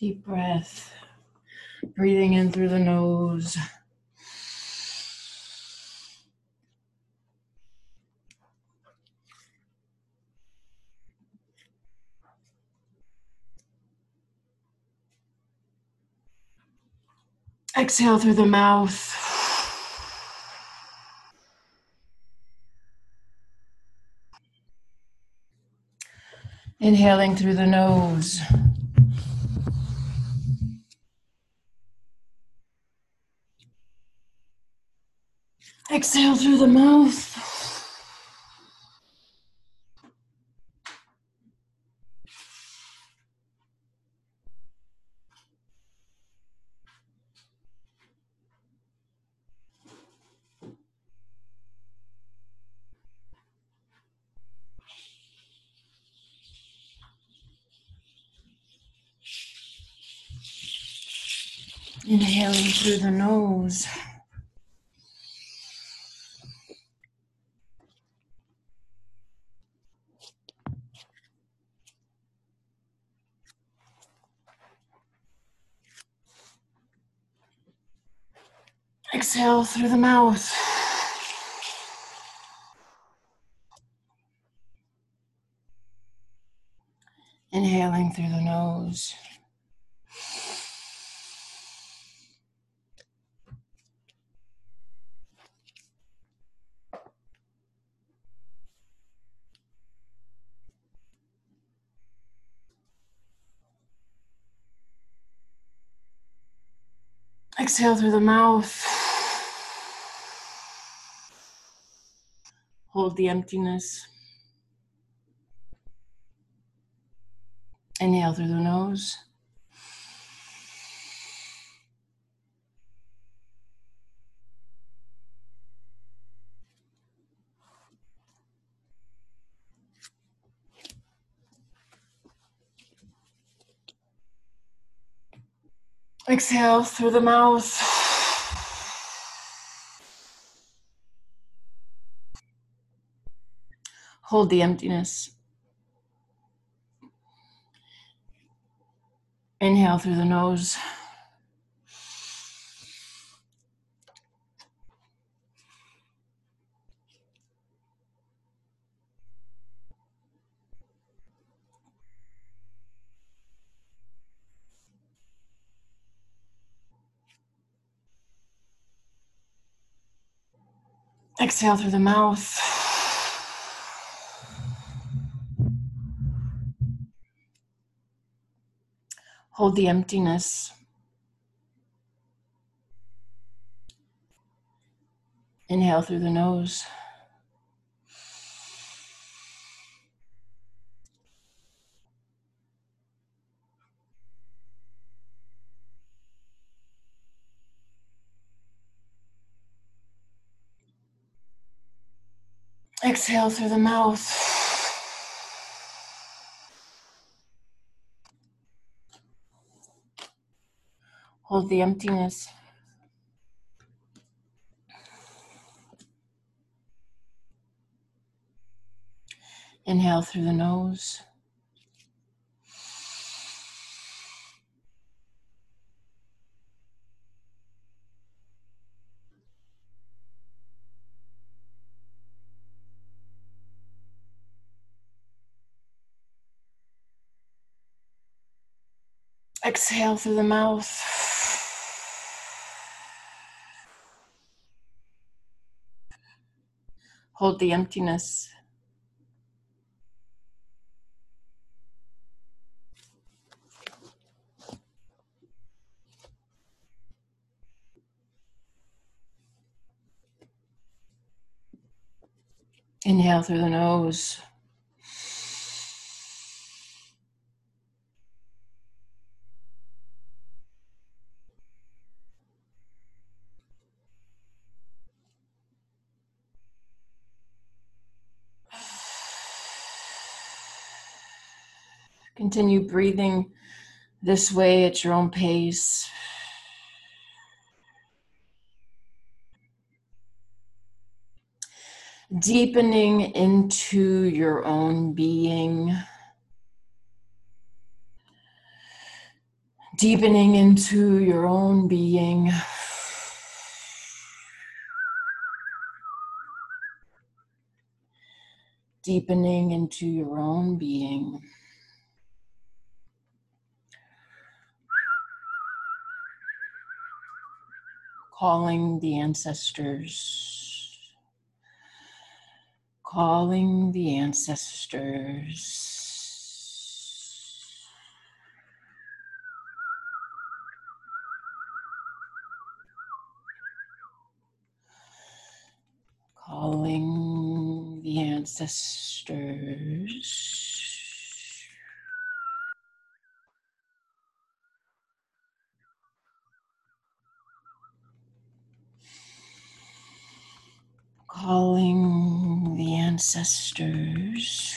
Deep breath. Breathing in through the nose. Exhale through the mouth. Inhaling through the nose. Exhale through the mouth. Inhaling through the nose. Exhale through the mouth. Inhaling through the nose. Exhale through the mouth. Hold the emptiness. Inhale through the nose. Exhale through the mouth. Hold the emptiness. Inhale through the nose. Exhale through the mouth. Hold the emptiness. Inhale through the nose. Exhale through the mouth. Hold the emptiness. Inhale through the nose. Exhale through the mouth. Hold the emptiness. Inhale through the nose. Continue breathing this way at your own pace. Deepening into your own being. Deepening into your own being. Deepening into your own being. Calling the ancestors. Calling the ancestors. calling the ancestors. Calling the ancestors.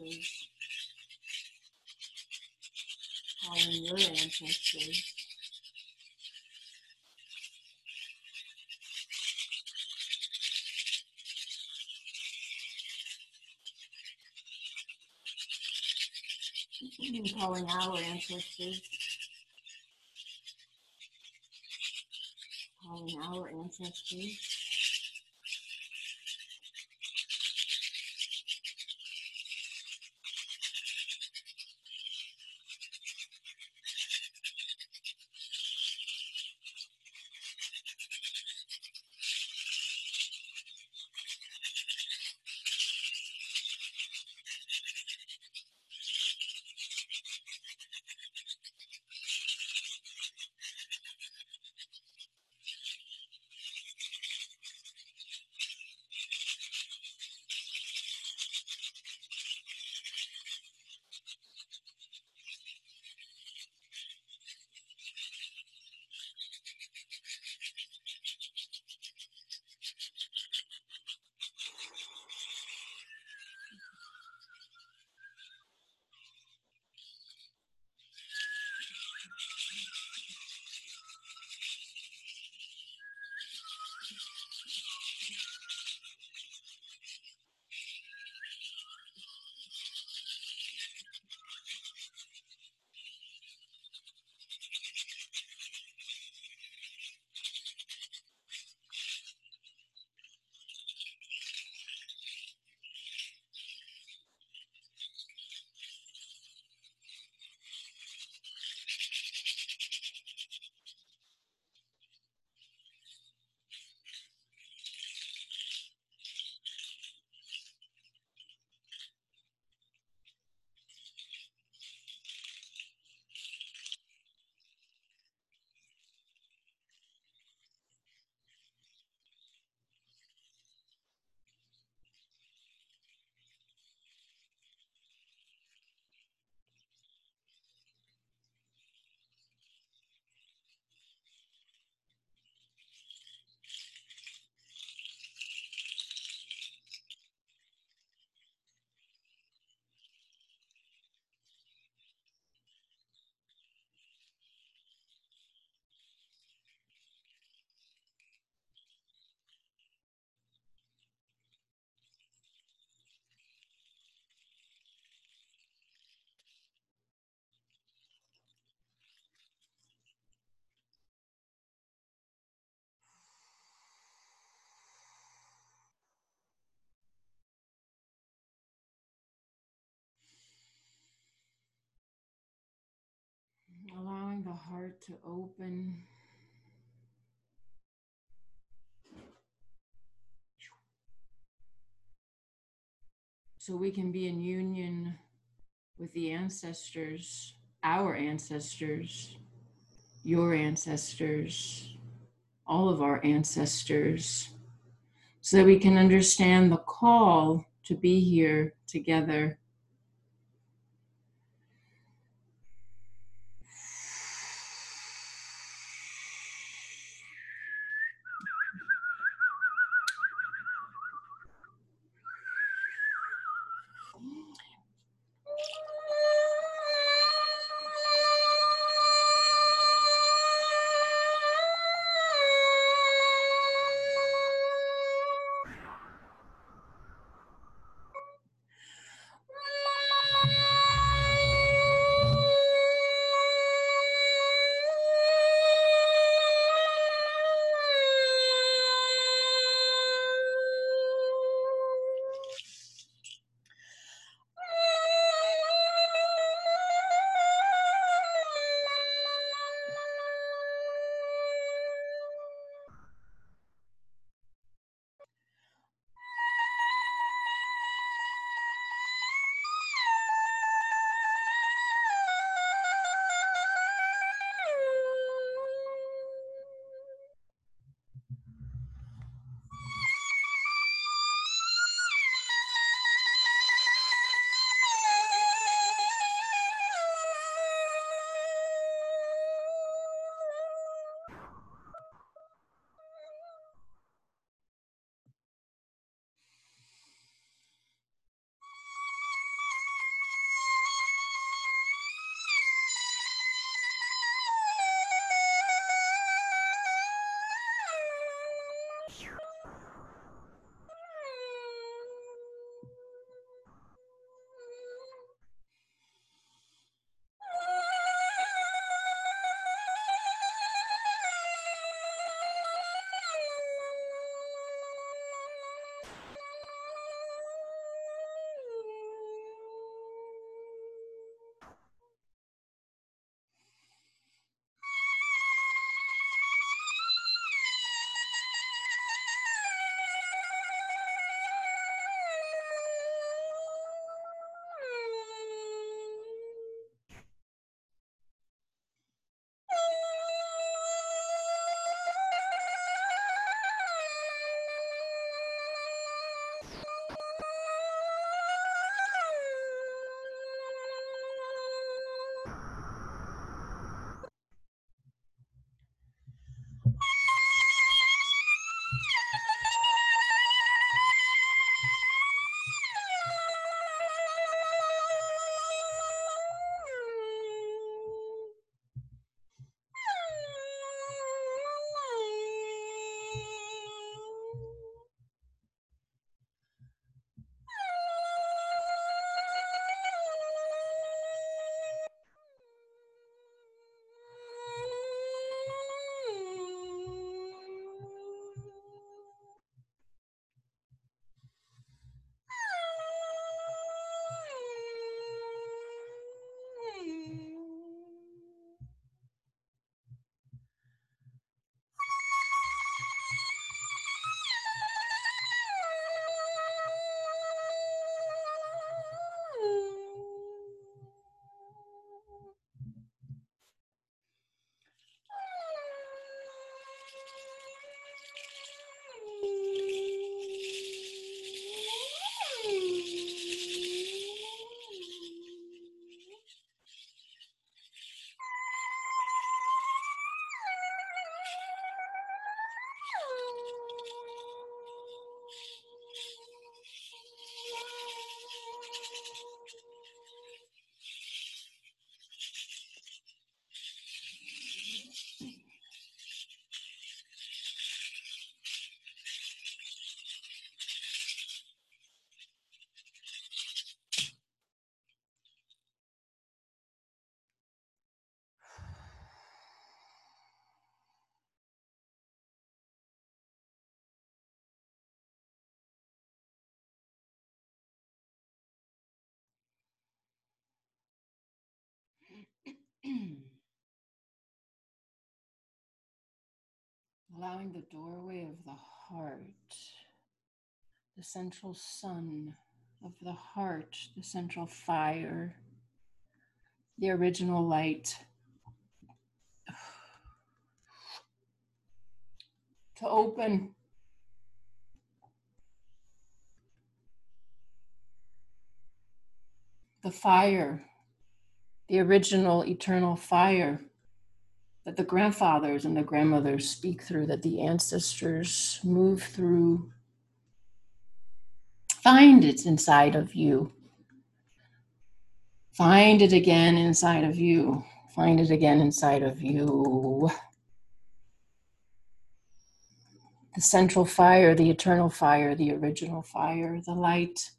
Ancestors, calling your ancestors. calling our ancestors. Calling our ancestors. To open. So we can be in union with the ancestors, our ancestors, your ancestors, all of our ancestors, so that we can understand the call to be here together. Allowing the doorway of the heart, the central sun of the heart, the central fire the original light. To open. The fire, the original eternal fire that the grandfathers and the grandmothers speak through, that the ancestors move through. Find it inside of you. Find it again inside of you. Find it again inside of you. The central fire, the eternal fire, the original fire, the light.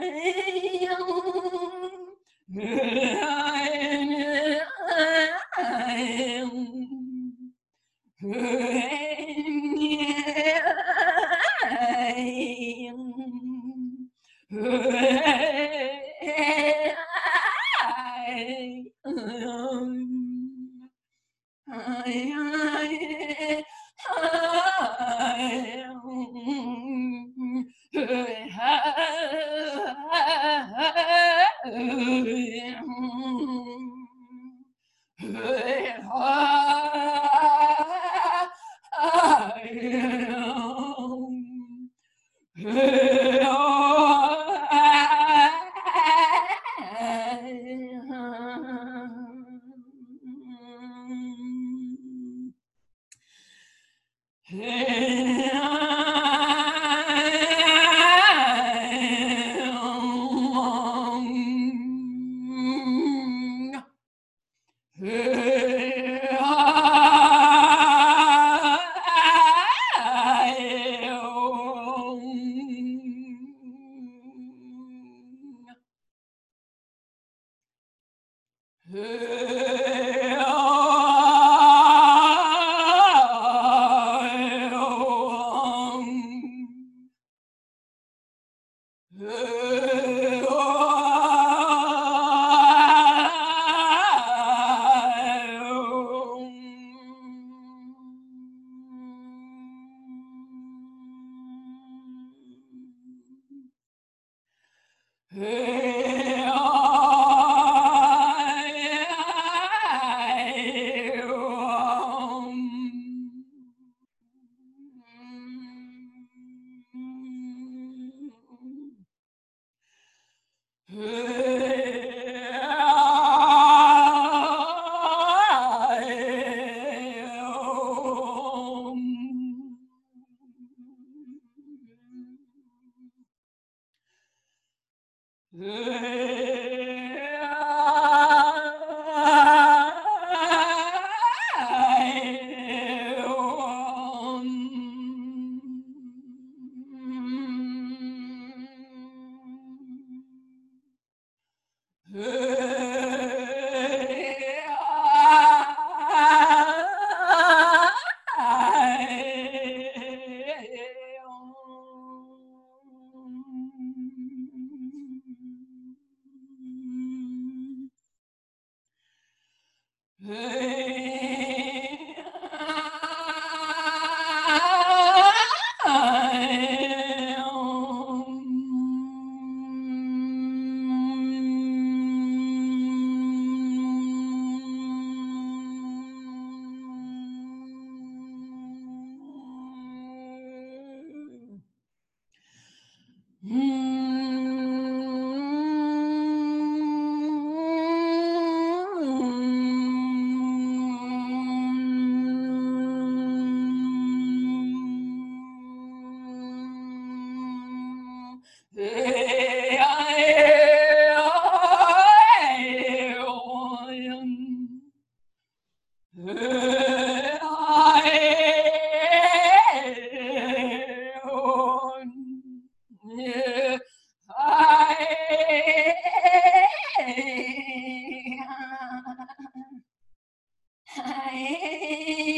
Yeah. 哎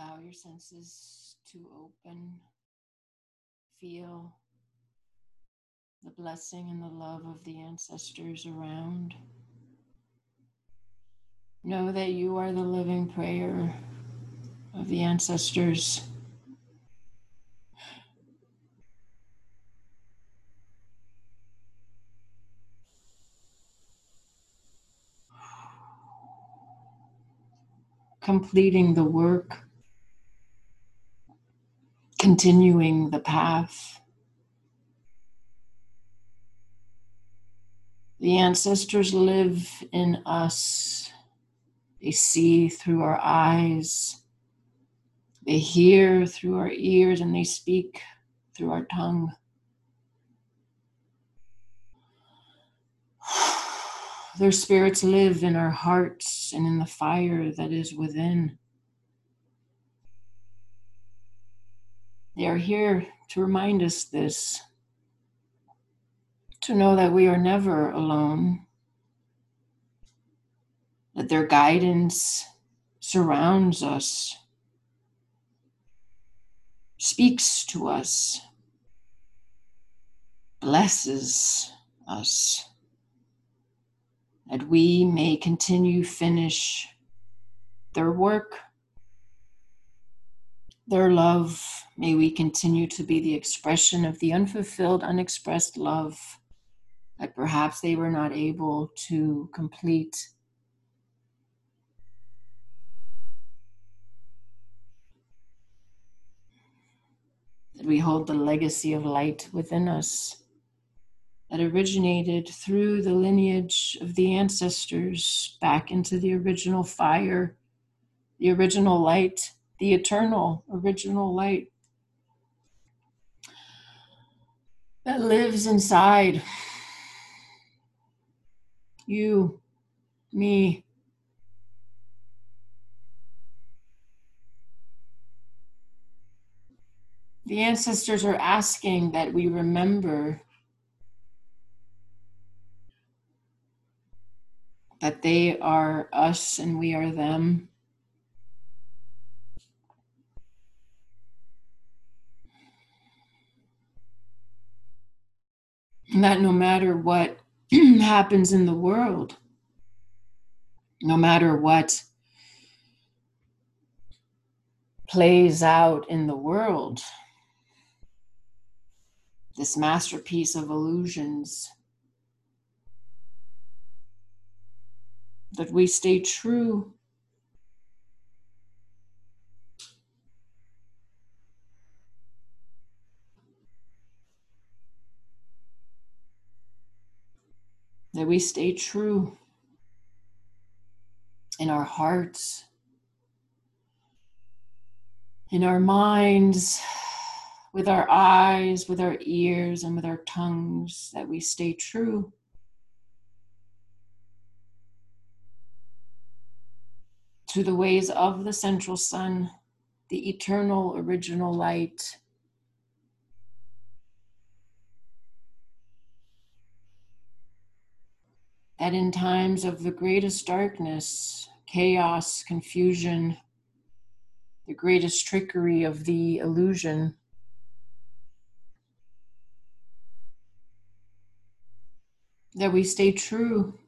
Allow your senses to open. Feel the blessing and the love of the ancestors around. Know that you are the living prayer of the ancestors. Completing the work, continuing the path. The ancestors live in us. They see through our eyes. They hear through our ears and they speak through our tongue. Their spirits live in our hearts and in the fire that is within. They are here to remind us this, to know that we are never alone, that their guidance surrounds us, speaks to us, blesses us that we may continue finish their work their love. May we continue to be the expression of the unfulfilled unexpressed love that perhaps they were not able to complete. That we hold the legacy of light within us that originated through the lineage of the ancestors back into the original fire, the original light, the eternal original light that lives inside you, me. The ancestors are asking that we remember that they are us and we are them. That no matter what happens in the world, no matter what plays out in the world, this masterpiece of illusions that we stay true. That we stay true in our hearts, in our minds, with our eyes, with our ears, and with our tongues, that we stay true. to the ways of the central sun, the eternal original light. That in times of the greatest darkness, chaos, confusion, the greatest trickery of the illusion, that we stay true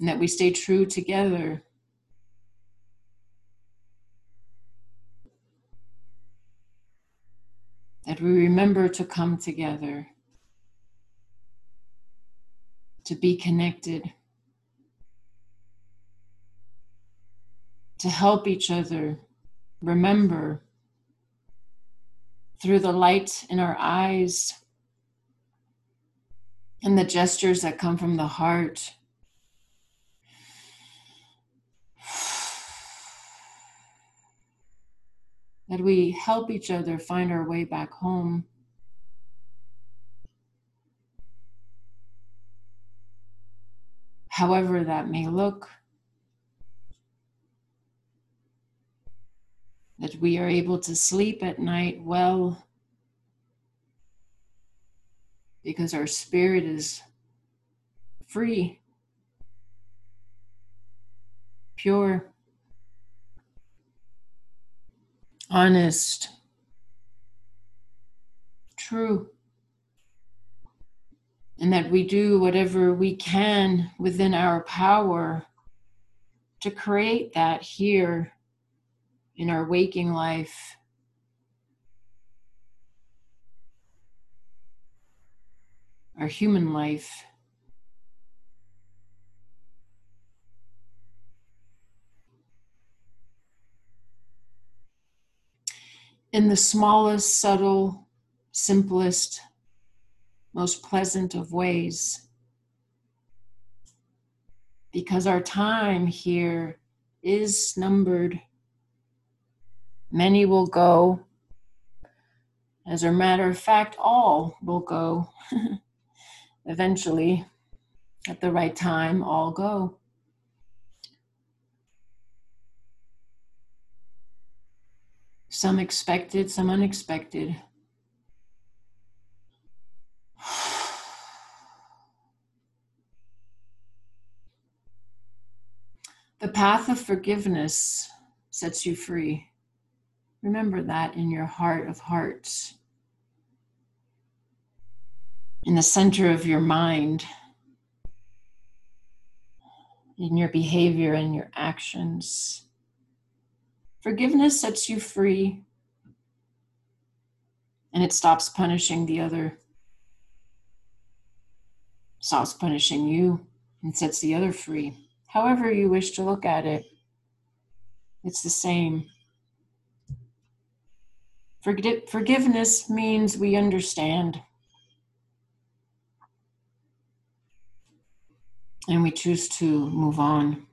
and that we stay true together. That we remember to come together, to be connected, to help each other remember through the light in our eyes and the gestures that come from the heart that we help each other find our way back home. However, that may look, that we are able to sleep at night well because our spirit is free pure, honest, true. And that we do whatever we can within our power to create that here in our waking life. Our human life. In the smallest, subtle, simplest, most pleasant of ways. Because our time here is numbered. Many will go. As a matter of fact, all will go. Eventually, at the right time, all go. Some expected, some unexpected. The path of forgiveness sets you free. Remember that in your heart of hearts, in the center of your mind, in your behavior and your actions. Forgiveness sets you free and it stops punishing the other, stops punishing you, and sets the other free. However, you wish to look at it, it's the same. Forgiveness means we understand. And we choose to move on.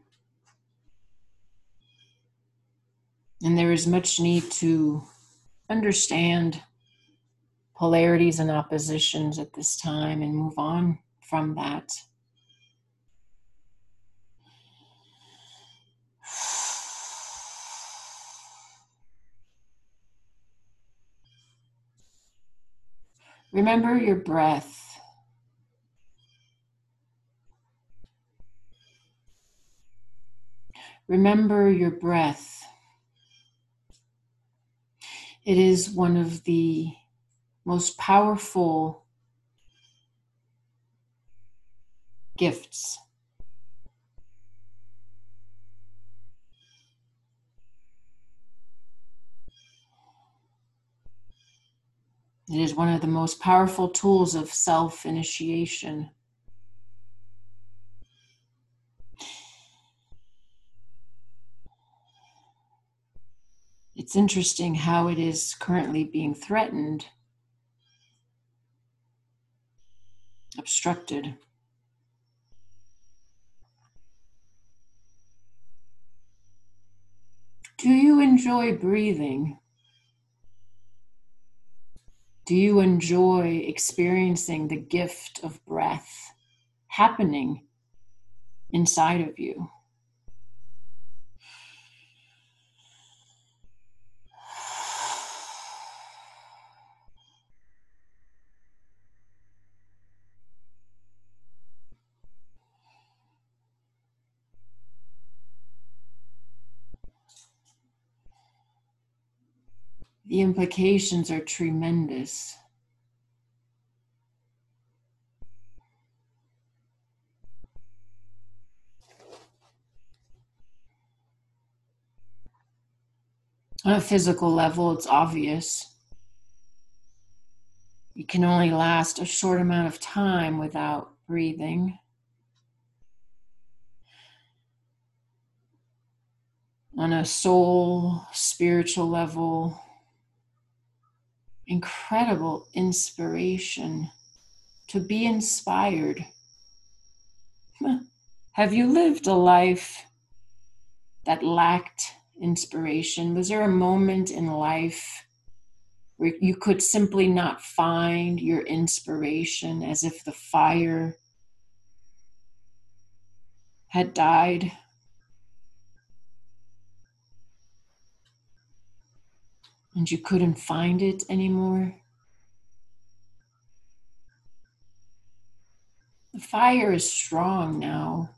And there is much need to understand polarities and oppositions at this time and move on from that. Remember your breath. Remember your breath. It is one of the most powerful gifts. It is one of the most powerful tools of self initiation. It's interesting how it is currently being threatened, obstructed. Do you enjoy breathing? Do you enjoy experiencing the gift of breath happening inside of you? The implications are tremendous. On a physical level, it's obvious. You can only last a short amount of time without breathing. On a soul, spiritual level, incredible inspiration to be inspired. Have you lived a life that lacked inspiration? Was there a moment in life where you could simply not find your inspiration as if the fire had died? And you couldn't find it anymore. The fire is strong now.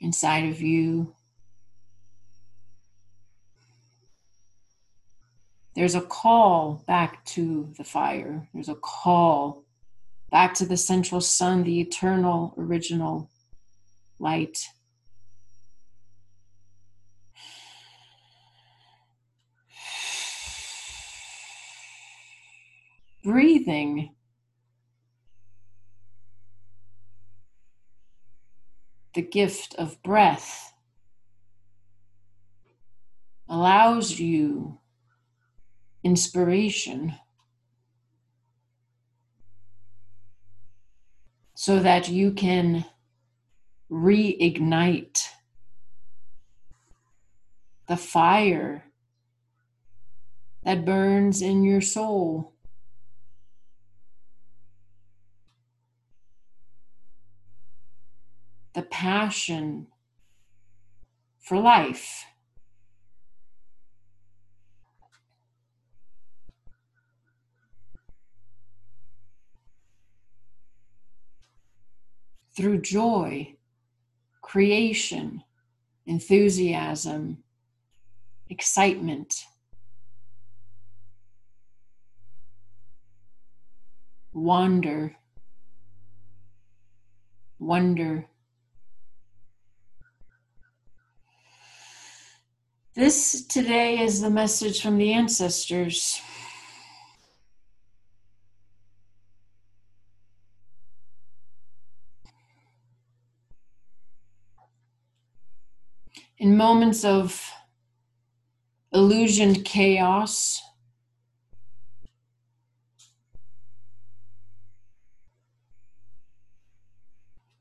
inside of you. There's a call back to the fire. There's a call back to the central sun, the eternal, original light. Breathing. The gift of breath allows you inspiration so that you can reignite the fire that burns in your soul. The passion for life. Through joy creation, enthusiasm, excitement, wonder, wonder. This today is the message from the ancestors. in moments of illusioned chaos,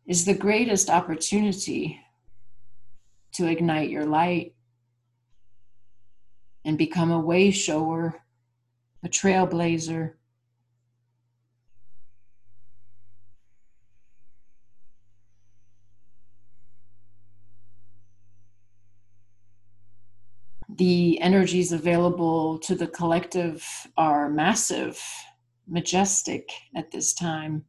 is the greatest opportunity to ignite your light and become a way shower, a trailblazer. the energies available to the collective are massive, majestic at this time.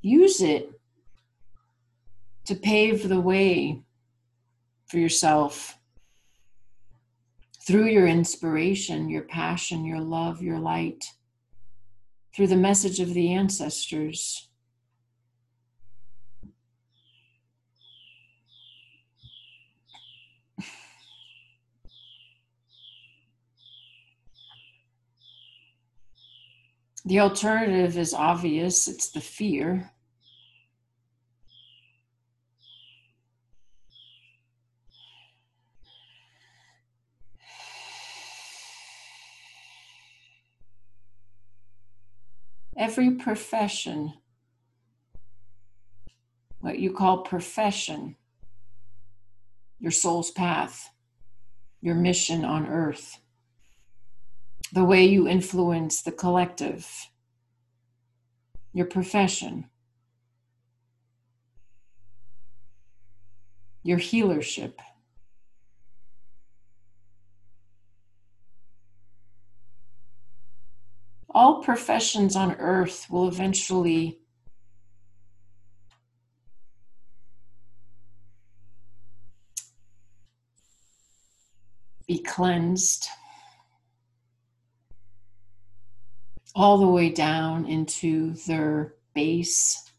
Use it to pave the way for yourself through your inspiration, your passion, your love, your light, through the message of the ancestors. The alternative is obvious it's the fear. Every profession, what you call profession, your soul's path, your mission on earth the way you influence the collective, your profession, your healership. All professions on earth will eventually be cleansed. all the way down into their base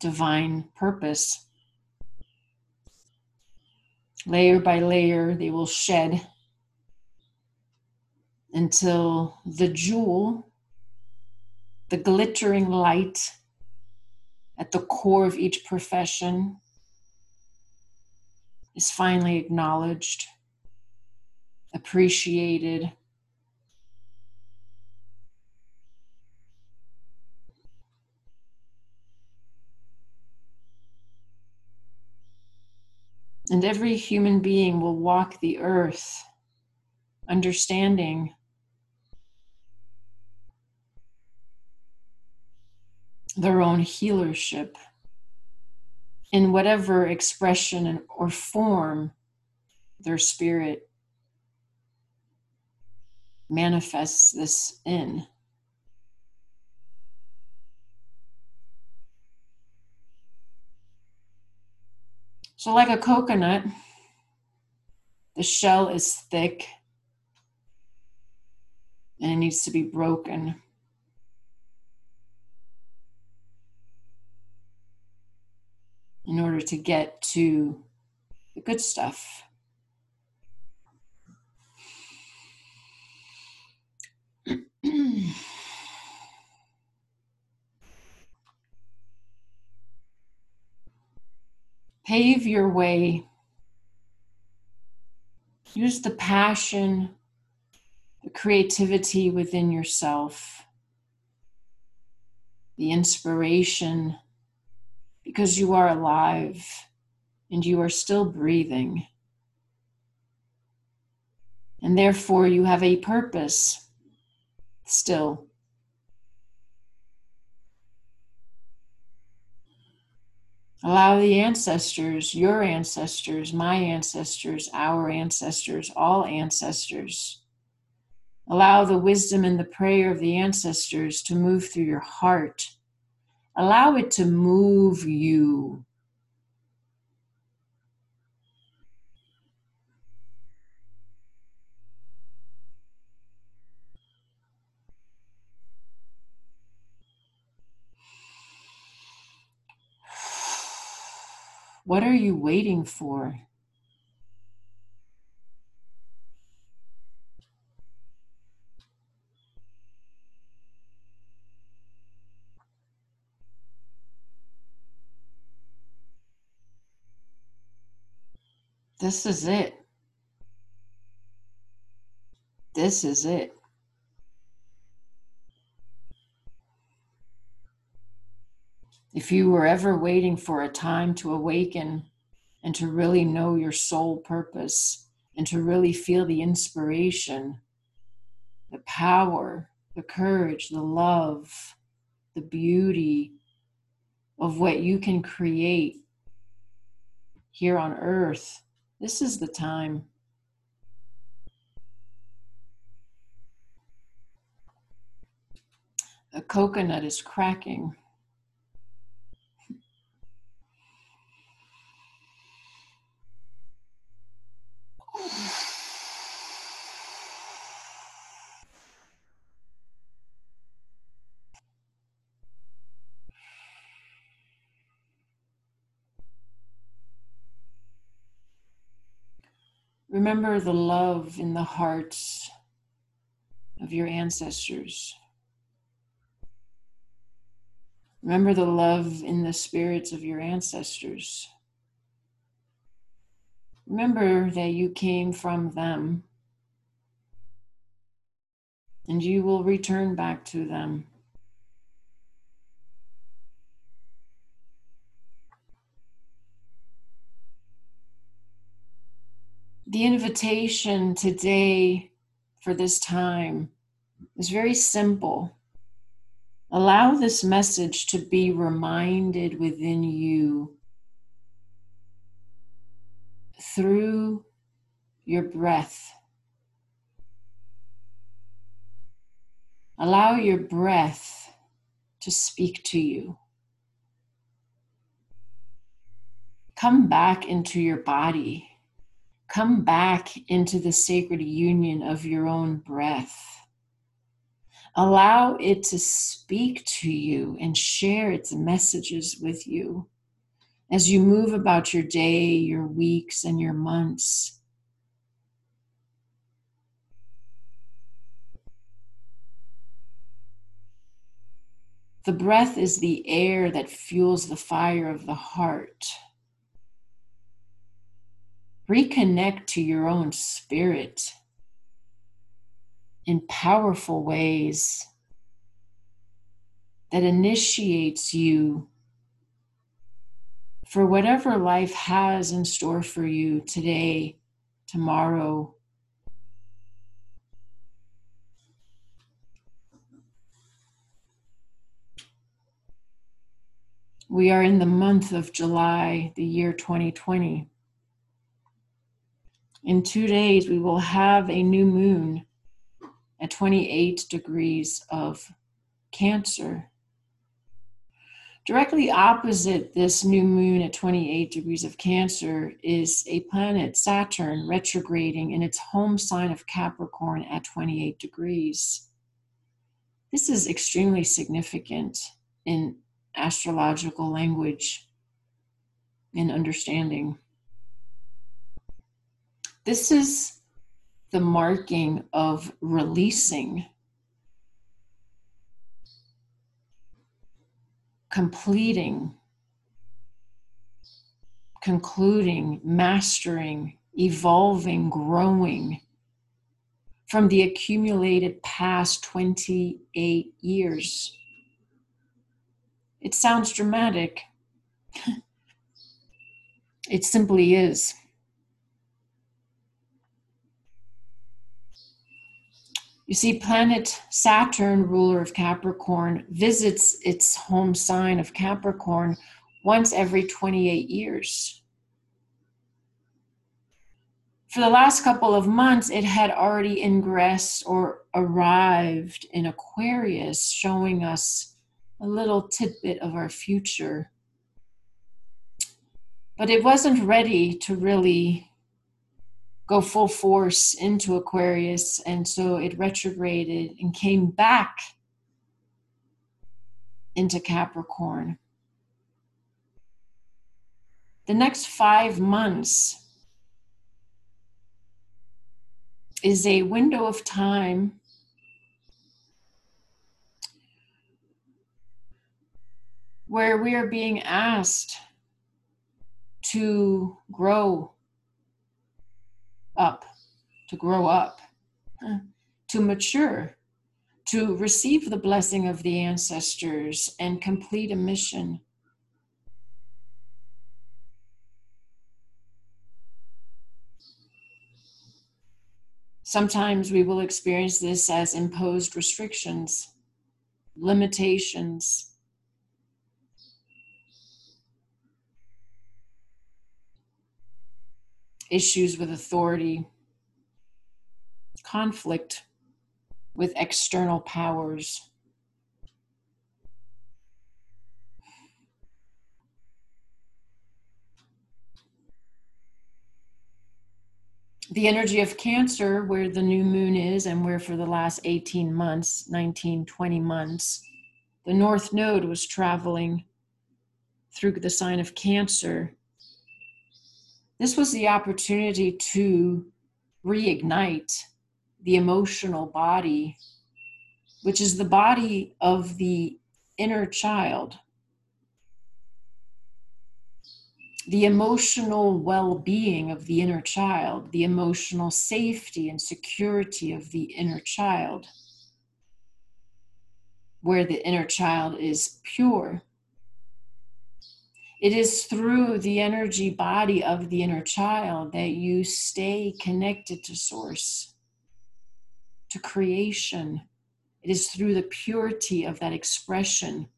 divine purpose. Layer by layer, they will shed until the jewel, the glittering light at the core of each profession, is finally acknowledged, appreciated, And every human being will walk the earth understanding their own healership in whatever expression or form their spirit manifests this in. So, like a coconut, the shell is thick and it needs to be broken. In order to get to the good stuff. Pave your way. Use the passion, the creativity within yourself, the inspiration, because you are alive and you are still breathing. And therefore, you have a purpose still. Allow the ancestors, your ancestors, my ancestors, our ancestors, all ancestors. Allow the wisdom and the prayer of the ancestors to move through your heart. Allow it to move you. What are you waiting for? This is it. This is it. If you were ever waiting for a time to awaken and to really know your soul purpose and to really feel the inspiration, the power, the courage, the love, the beauty of what you can create here on earth, this is the time. A coconut is cracking. Remember the love in the hearts of your ancestors. Remember the love in the spirits of your ancestors. Remember that you came from them and you will return back to them. The invitation today for this time is very simple. Allow this message to be reminded within you through your breath. Allow your breath to speak to you. Come back into your body. Come back into the sacred union of your own breath. Allow it to speak to you and share its messages with you as you move about your day, your weeks, and your months. The breath is the air that fuels the fire of the heart. Reconnect to your own spirit in powerful ways that initiates you for whatever life has in store for you today, tomorrow. We are in the month of July, the year 2020. In two days, we will have a new moon at 28 degrees of Cancer. Directly opposite this new moon at 28 degrees of Cancer is a planet, Saturn, retrograding in its home sign of Capricorn at 28 degrees. This is extremely significant in astrological language and understanding. This is the marking of releasing completing, concluding, mastering, evolving, growing from the accumulated past 28 years. It sounds dramatic. it simply is. You see, planet Saturn, ruler of Capricorn, visits its home sign of Capricorn once every 28 years. For the last couple of months, it had already ingressed or arrived in Aquarius, showing us a little tidbit of our future. But it wasn't ready to really go full force into Aquarius. And so it retrograded and came back into Capricorn. The next five months is a window of time where we are being asked to grow up, to grow up, to mature, to receive the blessing of the ancestors and complete a mission. Sometimes we will experience this as imposed restrictions, limitations, issues with authority, conflict with external powers. The energy of Cancer, where the new moon is, and where for the last 18 months, 19, 20 months, the North Node was traveling through the sign of Cancer this was the opportunity to reignite the emotional body, which is the body of the inner child. The emotional well being of the inner child, the emotional safety and security of the inner child, where the inner child is pure it is through the energy body of the inner child that you stay connected to source, to creation. It is through the purity of that expression.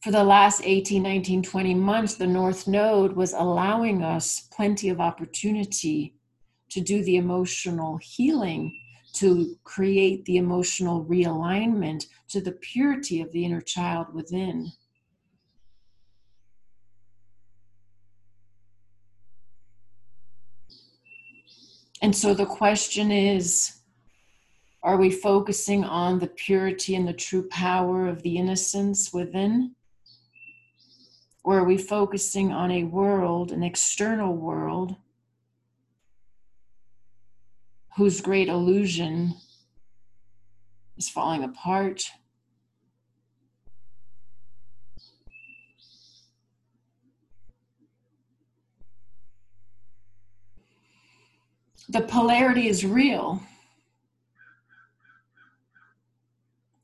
For the last 18, 19, 20 months, the North Node was allowing us plenty of opportunity to do the emotional healing, to create the emotional realignment to the purity of the inner child within. And so the question is are we focusing on the purity and the true power of the innocence within? Or are we focusing on a world, an external world, whose great illusion is falling apart? The polarity is real.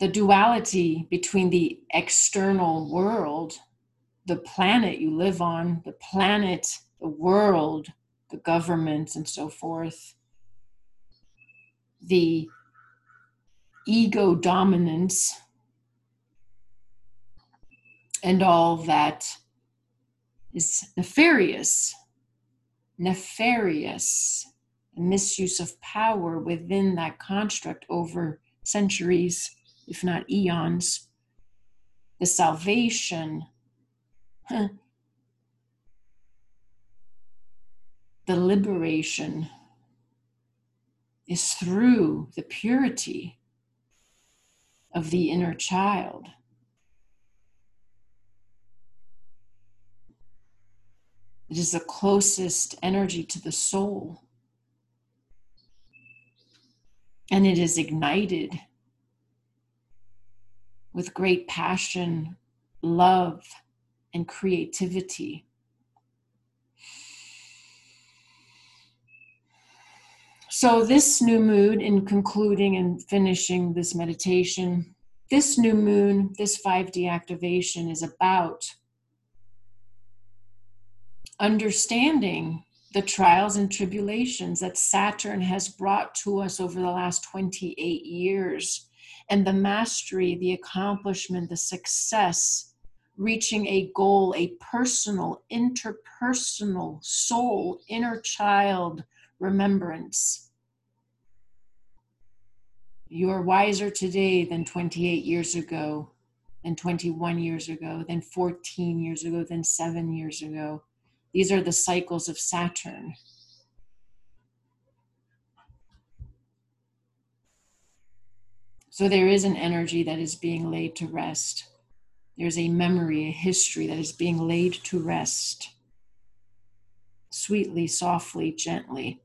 The duality between the external world, the planet you live on, the planet, the world, the government, and so forth, the ego dominance, and all that is nefarious, nefarious misuse of power within that construct over centuries, if not eons. the salvation, the liberation is through the purity of the inner child. It is the closest energy to the soul. And it is ignited with great passion, love, and creativity. So, this new moon, in concluding and finishing this meditation, this new moon, this 5D activation is about understanding the trials and tribulations that Saturn has brought to us over the last 28 years and the mastery, the accomplishment, the success, reaching a goal, a personal, interpersonal, soul, inner child remembrance. You are wiser today than 28 years ago, than 21 years ago, than 14 years ago, than seven years ago. These are the cycles of Saturn. So there is an energy that is being laid to rest. There's a memory, a history that is being laid to rest. Sweetly, softly, gently.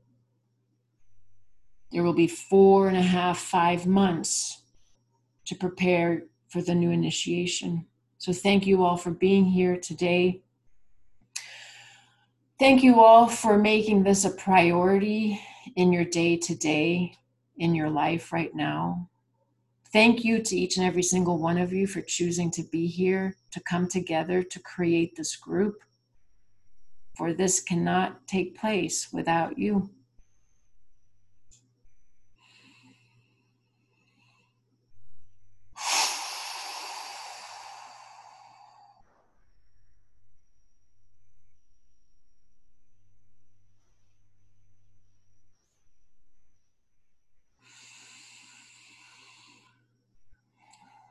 There will be four and a half, five months to prepare for the new initiation. So thank you all for being here today. Thank you all for making this a priority in your day to day, in your life right now. Thank you to each and every single one of you for choosing to be here, to come together to create this group. For this cannot take place without you.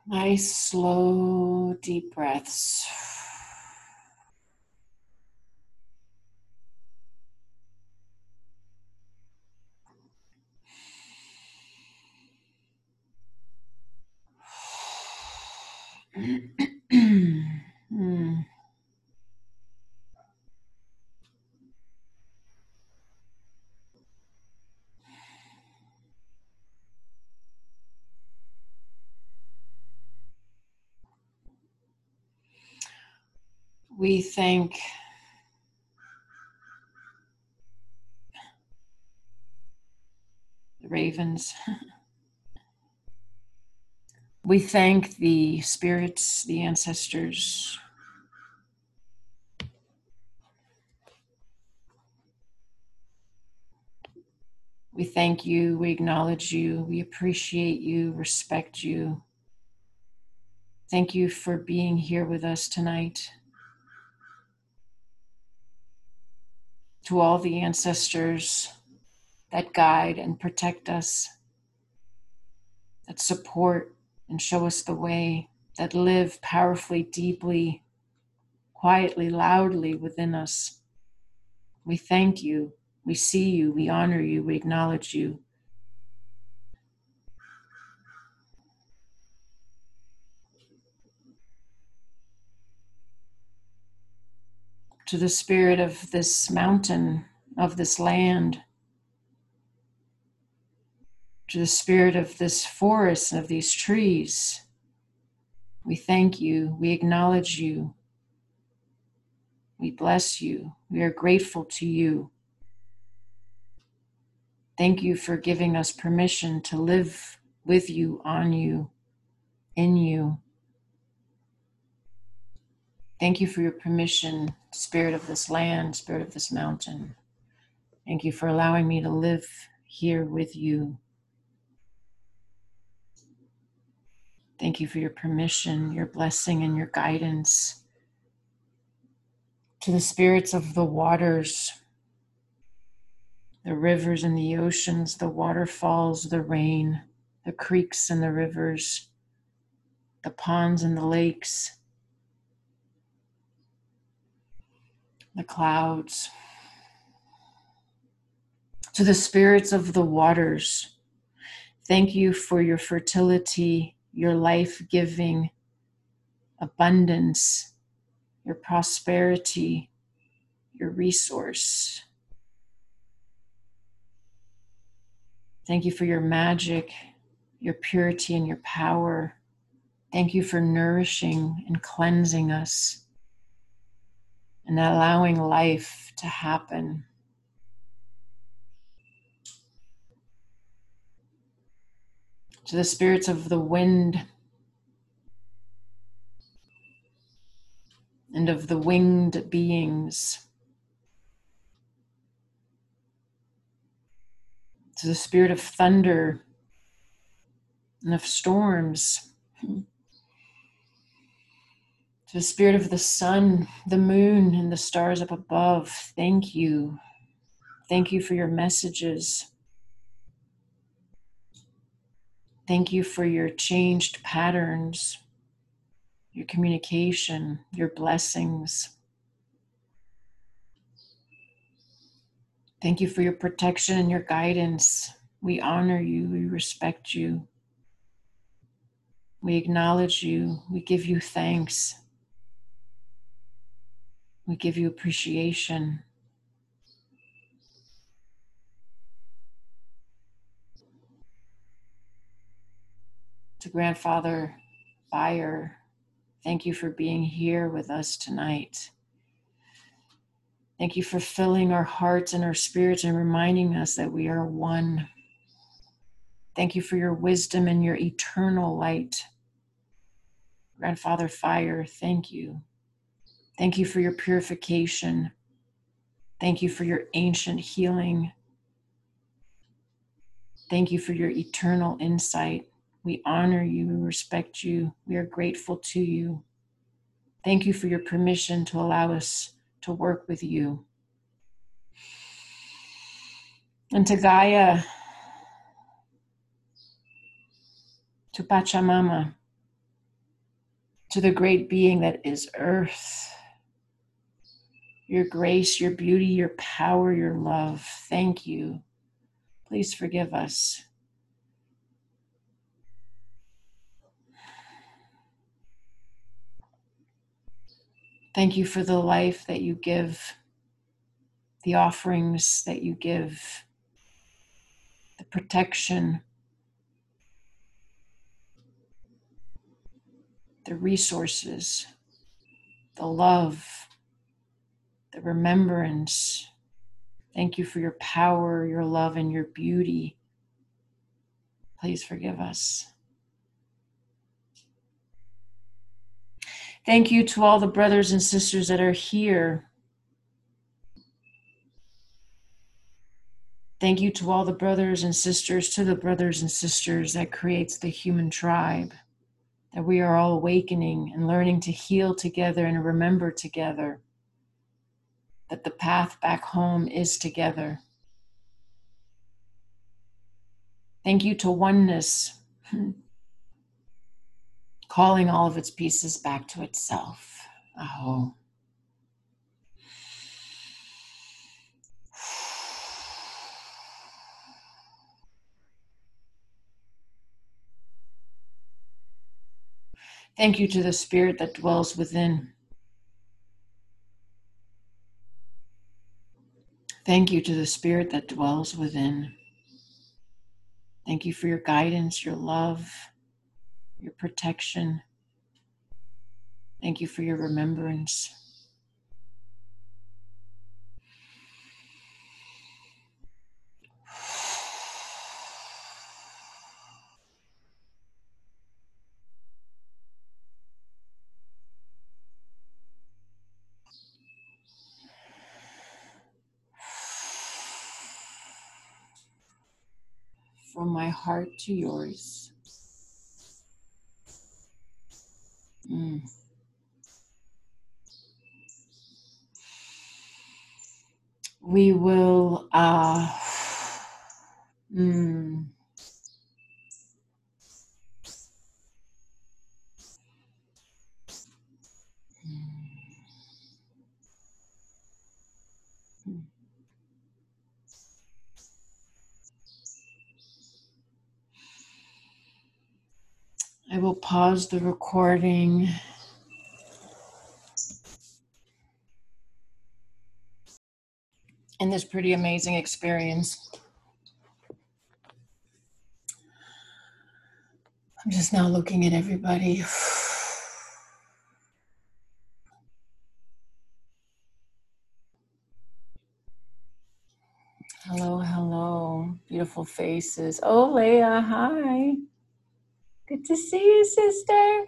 Nice, slow, deep breaths. We thank the ravens. we thank the spirits, the ancestors. We thank you, we acknowledge you, we appreciate you, respect you. Thank you for being here with us tonight. To all the ancestors that guide and protect us, that support and show us the way, that live powerfully, deeply, quietly, loudly within us. We thank you. We see you. We honor you. We acknowledge you. To the spirit of this mountain, of this land, to the spirit of this forest, of these trees. We thank you. We acknowledge you. We bless you. We are grateful to you. Thank you for giving us permission to live with you, on you, in you. Thank you for your permission, Spirit of this land, Spirit of this mountain. Thank you for allowing me to live here with you. Thank you for your permission, your blessing, and your guidance. To the spirits of the waters, the rivers and the oceans, the waterfalls, the rain, the creeks and the rivers the ponds and the lakes, the clouds, to the spirits of the waters. Thank you for your fertility, your life giving abundance, your prosperity, your resource. Thank you for your magic, your purity, and your power. Thank you for nourishing and cleansing us and allowing life to happen. To the spirits of the wind and of the winged beings. To the spirit of thunder and of storms. Hmm. To the spirit of the sun, the moon, and the stars up above, thank you. Thank you for your messages. Thank you for your changed patterns your communication, your blessings. Thank you for your protection and your guidance. We honor you, we respect you, we acknowledge you, we give you thanks, we give you appreciation. To Grandfather Fire, Thank you for being here with us tonight. Thank you for filling our hearts and our spirits and reminding us that we are one. Thank you for your wisdom and your eternal light. Grandfather Fire, thank you. Thank you for your purification. Thank you for your ancient healing. Thank you for your eternal insight. We honor you, we respect you, we are grateful to you. Thank you for your permission to allow us to work with you. And to Gaia, to Pachamama, to the great being that is earth, your grace, your beauty, your power, your love. Thank you. Please forgive us. Thank you for the life that you give, the offerings that you give, the protection, the resources, the love, the remembrance. Thank you for your power, your love, and your beauty. Please forgive us. Thank you to all the brothers and sisters that are here. Thank you to all the brothers and sisters, to the brothers and sisters that creates the human tribe, that we are all awakening and learning to heal together and remember together, that the path back home is together. Thank you to oneness calling all of its pieces back to itself. Oh. Thank you to the spirit that dwells within. Thank you to the spirit that dwells within. Thank you for your guidance, your love, your protection. Thank you for your remembrance. From my heart to yours. Mm. We will uh, mm, I will pause the recording. In this pretty amazing experience. I'm just now looking at everybody. Hello, hello. Beautiful faces. Oh, Leah, hi. Good to see you, sister.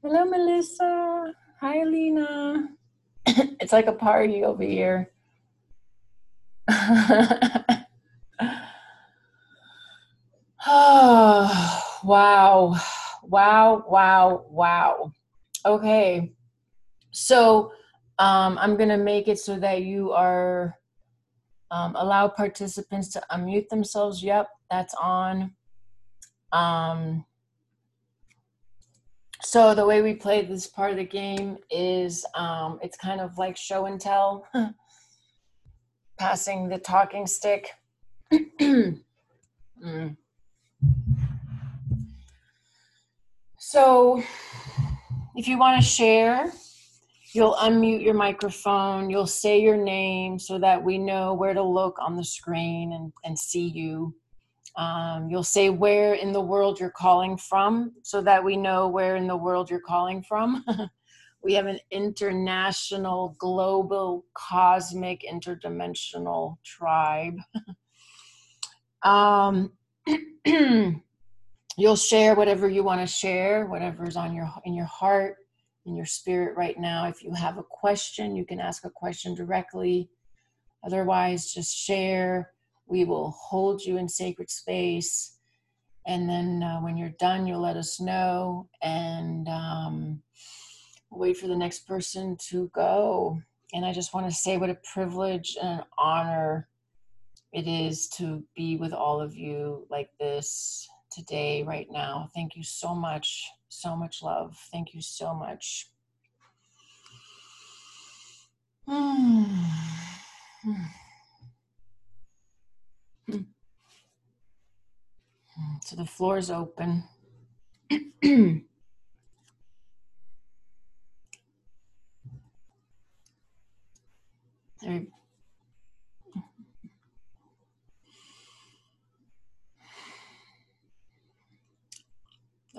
Hello, Melissa. Hi, Lena. it's like a party over here. oh, wow. Wow, wow, wow. Okay. So um, I'm going to make it so that you are um, allow participants to unmute themselves. Yep, that's on. Um, so the way we play this part of the game is um, it's kind of like show and tell, passing the talking stick. mm. So if you want to share, you'll unmute your microphone, you'll say your name so that we know where to look on the screen and, and see you. Um, you'll say where in the world you're calling from so that we know where in the world you're calling from. we have an international, global, cosmic, interdimensional tribe. um, you'll share whatever you want to share, whatever's on your in your heart in your spirit right now. If you have a question, you can ask a question directly. Otherwise, just share. We will hold you in sacred space. And then uh, when you're done, you'll let us know and um, wait for the next person to go. And I just want to say what a privilege and an honor it is to be with all of you like this today, right now. Thank you so much. So much love. Thank you so much. Hmm. So the floor is open.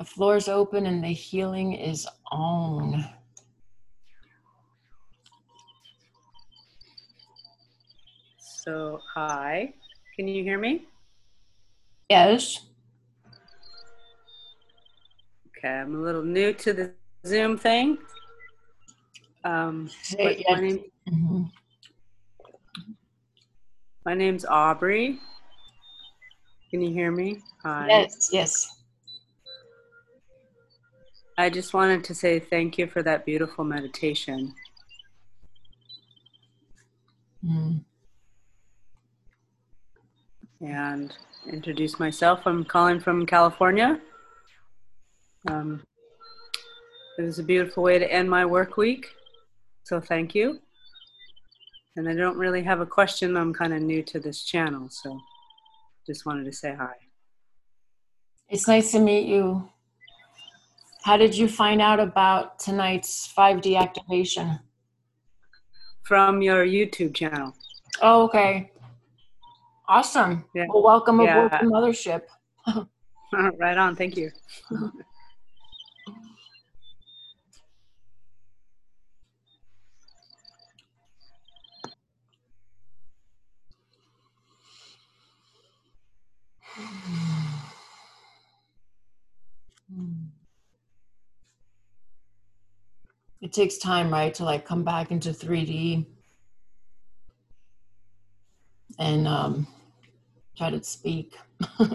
The floor is open and the healing is on. So, hi. Can you hear me? Yes. Okay, I'm a little new to the Zoom thing. Um, yes. my, name, mm-hmm. my name's Aubrey. Can you hear me? Hi. Yes, yes. I just wanted to say thank you for that beautiful meditation. Mm. And introduce myself. I'm calling from California. Um, it was a beautiful way to end my work week. So thank you. And I don't really have a question. I'm kind of new to this channel. So just wanted to say hi. It's nice to meet you. How did you find out about tonight's 5D activation? From your YouTube channel. Oh, okay. Awesome. Yeah. Well, welcome yeah. aboard the mothership. right on. Thank you. it takes time, right, to like come back into 3D and um, to speak. Hi,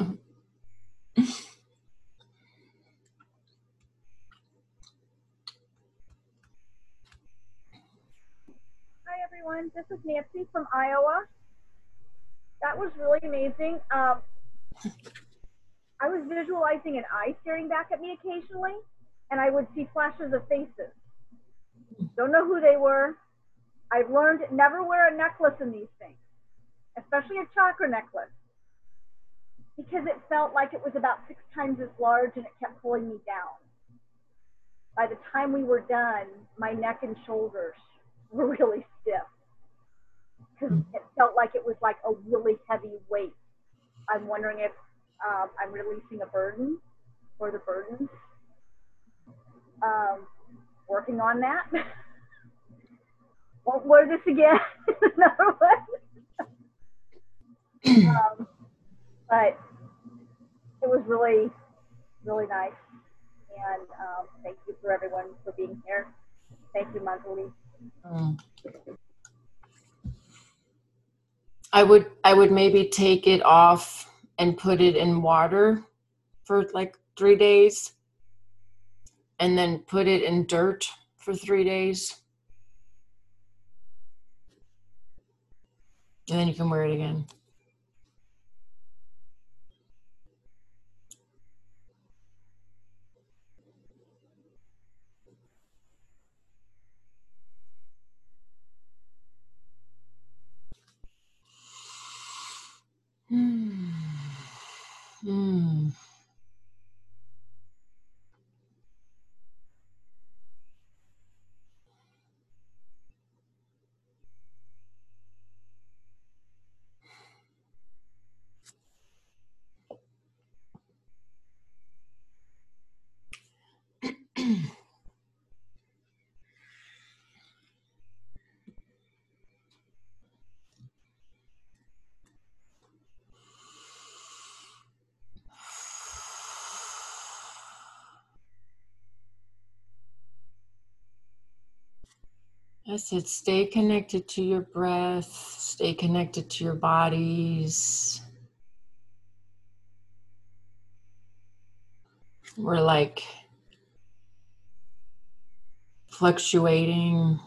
everyone. This is Nancy from Iowa. That was really amazing. Um, I was visualizing an eye staring back at me occasionally, and I would see flashes of faces. Don't know who they were. I've learned never wear a necklace in these things, especially a chakra necklace. Because it felt like it was about six times as large and it kept pulling me down. By the time we were done, my neck and shoulders were really stiff because it felt like it was like a really heavy weight. I'm wondering if um, I'm releasing a burden or the burdens. Um, working on that. Won't wear this again. Another one. um, but it was really, really nice. And um, thank you for everyone for being here. Thank you, Manjuli. Mm. I would I would maybe take it off and put it in water for like three days and then put it in dirt for three days. And then you can wear it again. Hmm. Hmm. I said, stay connected to your breath, stay connected to your bodies. We're like fluctuating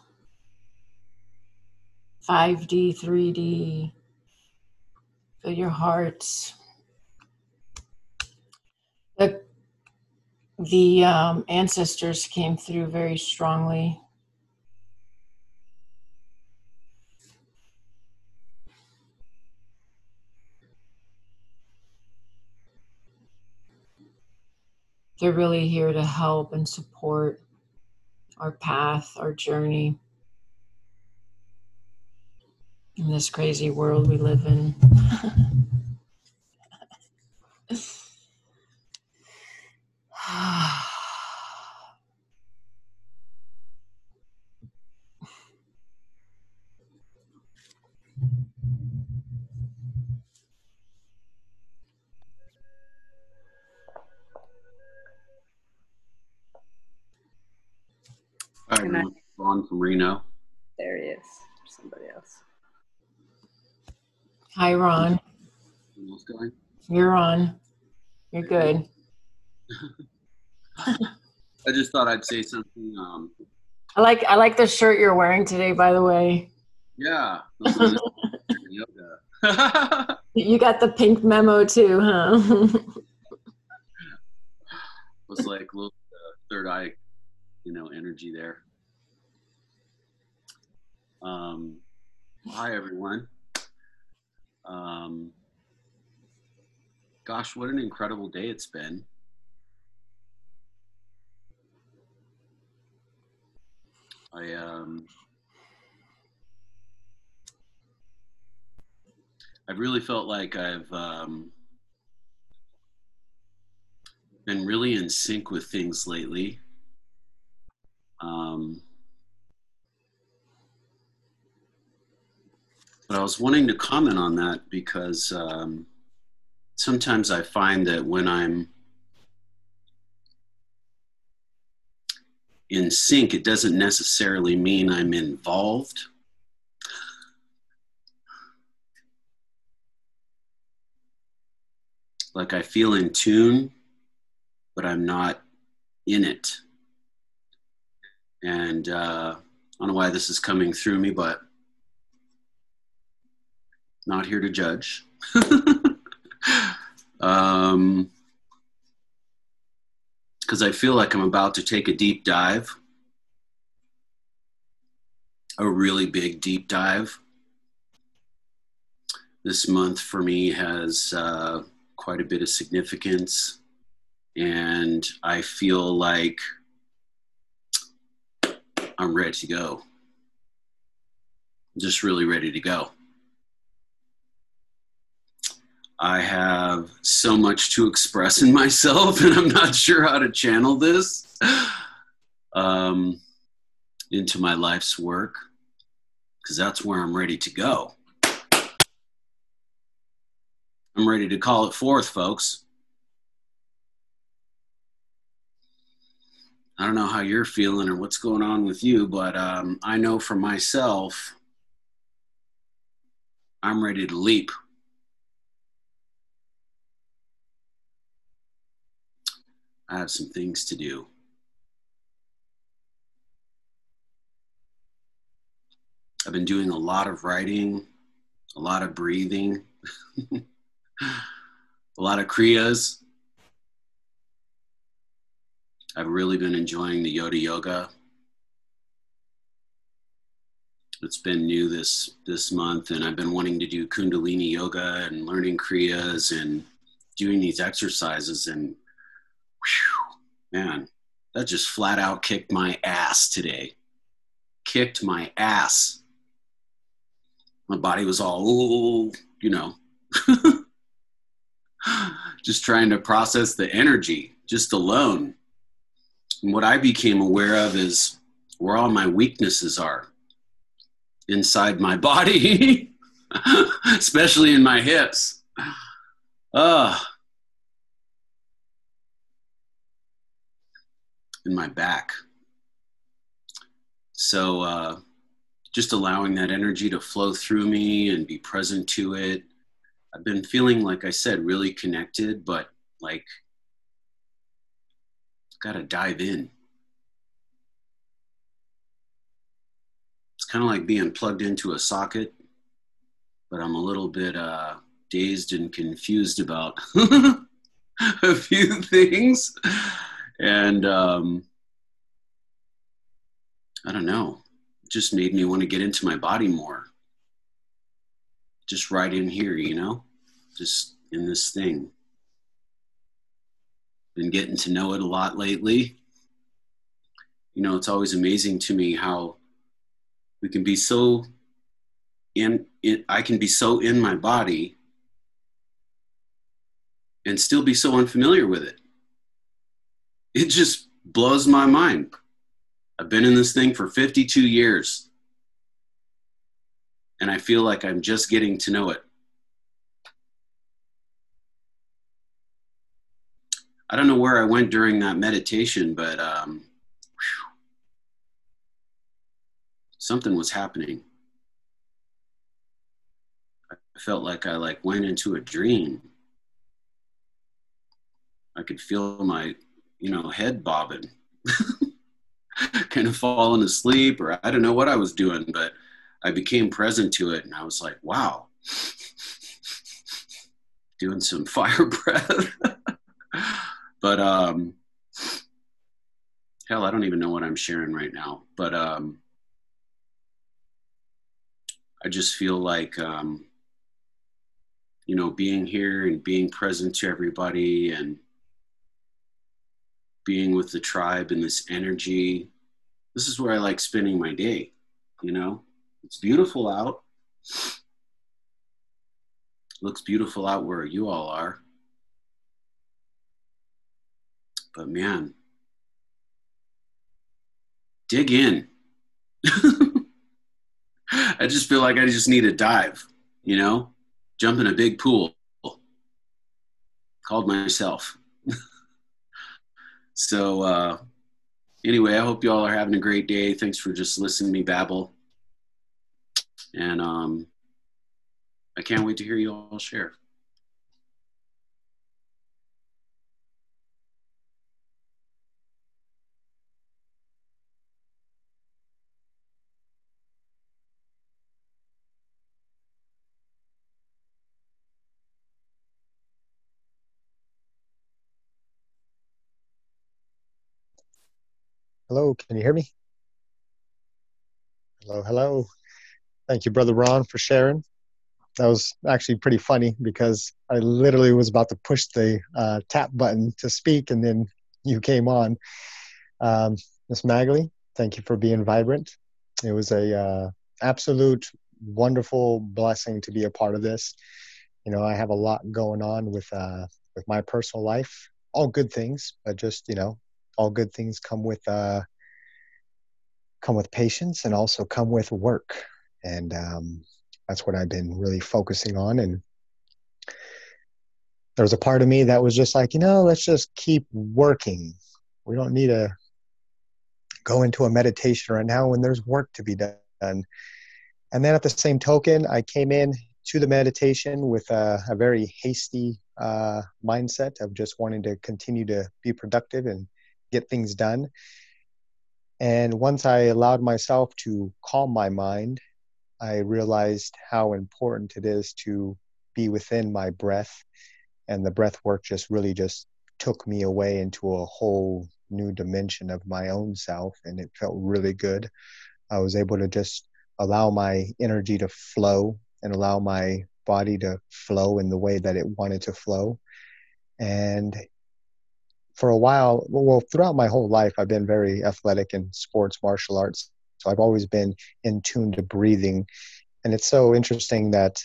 5D, 3D. Feel your hearts. The, the um, ancestors came through very strongly they're really here to help and support our path, our journey in this crazy world we live in. Hi, everyone. Ron from Reno. There he is. somebody else. Hi, Ron. What's going? You're on. You're good. I just thought I'd say something. Um, I like I like the shirt you're wearing today. By the way. Yeah. yoga. you got the pink memo too, huh? was like a little uh, third eye, you know, energy there. Um, hi, everyone. Um, gosh, what an incredible day it's been. I um, I've really felt like I've um, been really in sync with things lately. Um, But I was wanting to comment on that because um, sometimes I find that when I'm in sync, it doesn't necessarily mean I'm involved. Like I feel in tune, but I'm not in it. And uh, I don't know why this is coming through me, but not here to judge. um, because I feel like I'm about to take a deep dive, a really big deep dive. This month for me has uh, quite a bit of significance. And I feel like I'm ready to go. Just really ready to go. I have so much to express in myself, and I'm not sure how to channel this um, into my life's work because that's where I'm ready to go. I'm ready to call it forth, folks. I don't know how you're feeling or what's going on with you, but um, I know for myself, I'm ready to leap. I have some things to do. I've been doing a lot of writing, a lot of breathing, a lot of kriyas. I've really been enjoying the Yoda Yoga. It's been new this this month, and I've been wanting to do Kundalini Yoga and learning kriyas and doing these exercises. And whew, man, that just flat out kicked my ass today. Kicked my ass. My body was all, you know, just trying to process the energy just alone and what I became aware of is where all my weaknesses are inside my body, especially in my hips. Uh, in my back. So, uh, just allowing that energy to flow through me and be present to it. I've been feeling, like I said, really connected, but like got to dive in. It's kind of like being plugged into a socket, but I'm a little bit uh, dazed and confused about a few things. And um, I don't know, just made me want to get into my body more. Just right in here, you know, just in this thing been getting to know it a lot lately. You know, it's always amazing to me how we can be so in, in I can be so in my body and still be so unfamiliar with it. It just blows my mind. I've been in this thing for 52 years and I feel like I'm just getting to know it. I don't know where I went during that meditation, but um, something was happening. I felt like I like went into a dream. I could feel my, you know, head bobbing, kind of falling asleep, or I don't know what I was doing, but I became present to it, and I was like, wow, doing some fire breath. But um, hell, I don't even know what I'm sharing right now. But um, I just feel like, um, you know, being here and being present to everybody and being with the tribe and this energy. This is where I like spending my day. You know, it's beautiful out. Looks beautiful out where you all are. But man, dig in. I just feel like I just need a dive, you know, jump in a big pool. Called myself. So, uh, anyway, I hope you all are having a great day. Thanks for just listening to me babble. And um, I can't wait to hear you all share. Hello, can you hear me? Hello, hello. Thank you, Brother Ron, for sharing. that was actually pretty funny because I literally was about to push the uh, tap button to speak, and then you came on. Um, Miss Magley, thank you for being vibrant. It was a uh, absolute wonderful blessing to be a part of this. You know, I have a lot going on with uh, with my personal life. All good things, but just you know, all good things come with uh, come with patience and also come with work. And um, that's what I've been really focusing on. And there was a part of me that was just like, you know, let's just keep working. We don't need to go into a meditation right now when there's work to be done. And then at the same token, I came in to the meditation with a, a very hasty uh, mindset of just wanting to continue to be productive and get things done. And once I allowed myself to calm my mind, I realized how important it is to be within my breath. And the breath work just really just took me away into a whole new dimension of my own self. And it felt really good. I was able to just allow my energy to flow and allow my body to flow in the way that it wanted to flow. And for a while, well, throughout my whole life, I've been very athletic in sports, martial arts. So I've always been in tune to breathing. And it's so interesting that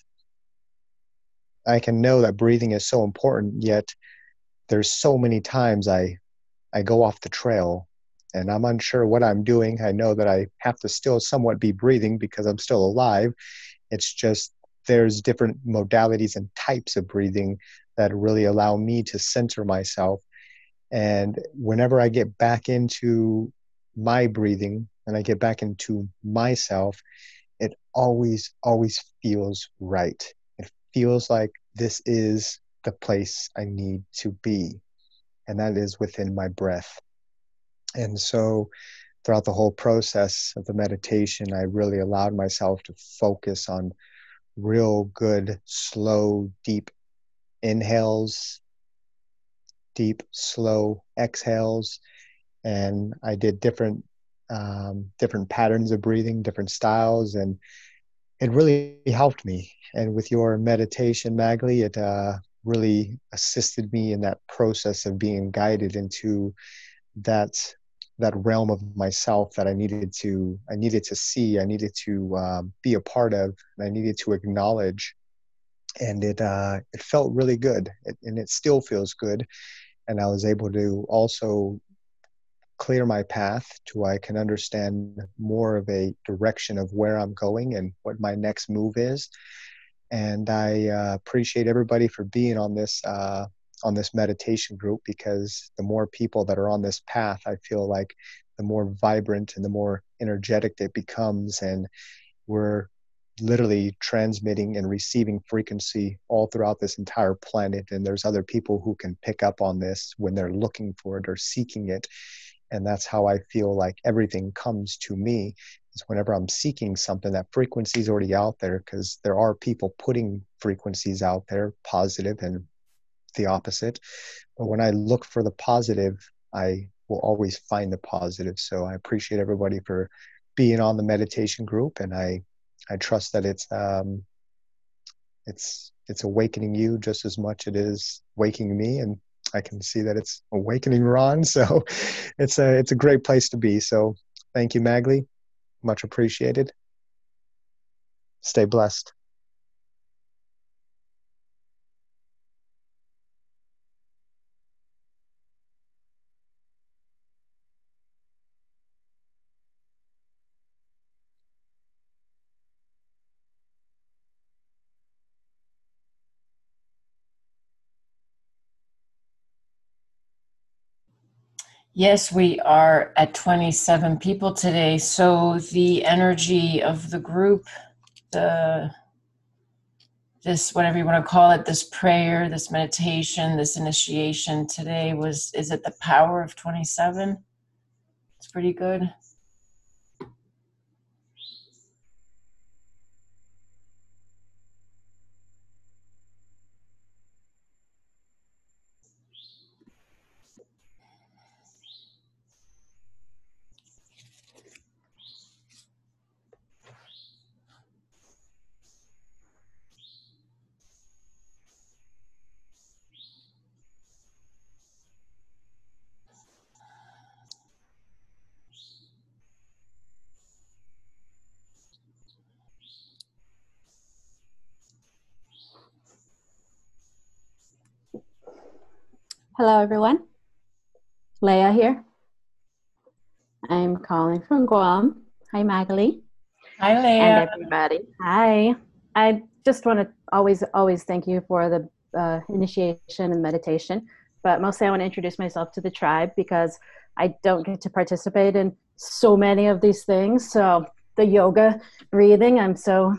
I can know that breathing is so important, yet there's so many times I I go off the trail and I'm unsure what I'm doing. I know that I have to still somewhat be breathing because I'm still alive. It's just there's different modalities and types of breathing that really allow me to center myself and whenever I get back into my breathing and I get back into myself, it always, always feels right. It feels like this is the place I need to be. And that is within my breath. And so throughout the whole process of the meditation, I really allowed myself to focus on real good, slow, deep inhales deep, slow exhales, and I did different um, different patterns of breathing, different styles, and it really helped me. And with your meditation, Magley, it uh, really assisted me in that process of being guided into that that realm of myself that I needed to I needed to see, I needed to uh, be a part of, and I needed to acknowledge. And it uh, it felt really good, it, and it still feels good and I was able to also clear my path to I can understand more of a direction of where I'm going and what my next move is. And I uh, appreciate everybody for being on this uh, on this meditation group because the more people that are on this path, I feel like the more vibrant and the more energetic it becomes, and we're literally transmitting and receiving frequency all throughout this entire planet and there's other people who can pick up on this when they're looking for it or seeking it. And that's how i feel like everything comes to me is whenever i'm seeking something that frequency is already out there because there are people putting frequencies out there positive and the opposite. But when i look for the positive i will always find the positive. So i appreciate everybody for being on the meditation group and i I trust that it's um, it's it's awakening you just as much it is waking me, and I can see that it's awakening Ron. So it's a it's a great place to be. So thank you, Magley. Much appreciated. Stay blessed. Yes, we are at 27 people today. So the energy of the group, the this whatever you want to call it, this prayer, this meditation, this initiation today was is it the power of 27? It's pretty good. Hello, everyone. Leah here. I'm calling from Guam. Hi, Magali. Hi, Leah. And everybody. Hi. I just want to always, always thank you for the uh, initiation and meditation. But mostly, I want to introduce myself to the tribe because I don't get to participate in so many of these things. So, the yoga, breathing, I'm so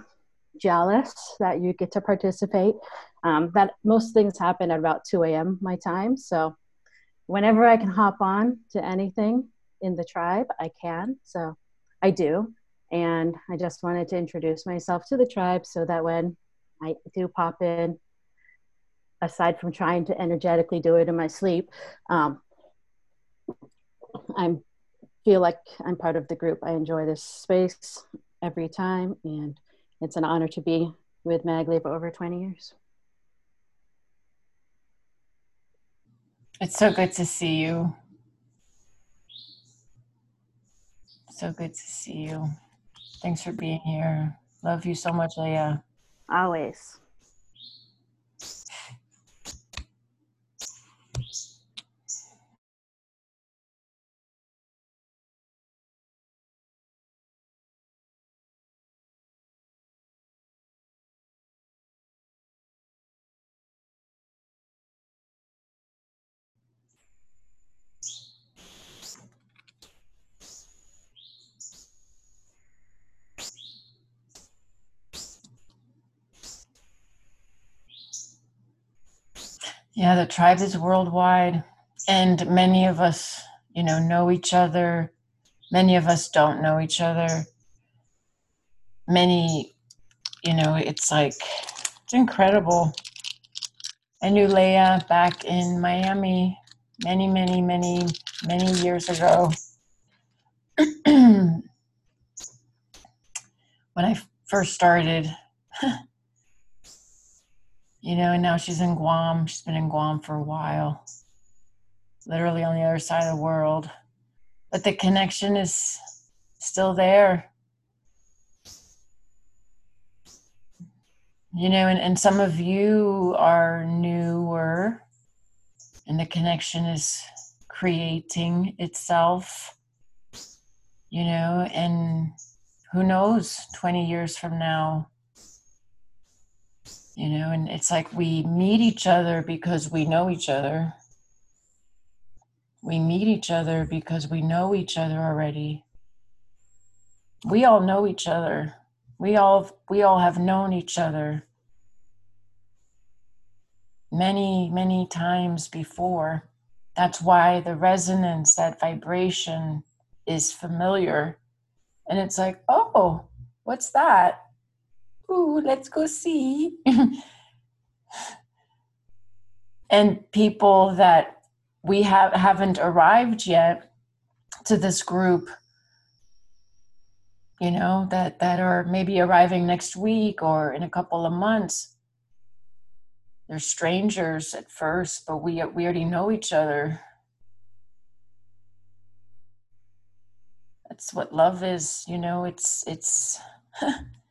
jealous that you get to participate. Um, that most things happen at about 2 a.m. my time. So, whenever I can hop on to anything in the tribe, I can. So, I do. And I just wanted to introduce myself to the tribe so that when I do pop in, aside from trying to energetically do it in my sleep, um, I feel like I'm part of the group. I enjoy this space every time, and it's an honor to be with Magli for over 20 years. It's so good to see you. So good to see you. Thanks for being here. Love you so much, Leah. Always. Yeah, the tribe is worldwide, and many of us, you know, know each other. Many of us don't know each other. Many, you know, it's like, it's incredible. I knew Leah back in Miami many, many, many, many years ago. when I first started you know, and now she's in Guam. She's been in Guam for a while, literally on the other side of the world. But the connection is still there. You know, and, and some of you are newer, and the connection is creating itself, you know, and who knows, 20 years from now, you know and it's like we meet each other because we know each other. We meet each other because we know each other already. We all know each other. We all we all have known each other many many times before. That's why the resonance that vibration is familiar. And it's like oh what's that ooh, let's go see. and people that we have haven't arrived yet to this group you know that that are maybe arriving next week or in a couple of months they're strangers at first but we we already know each other that's what love is you know it's it's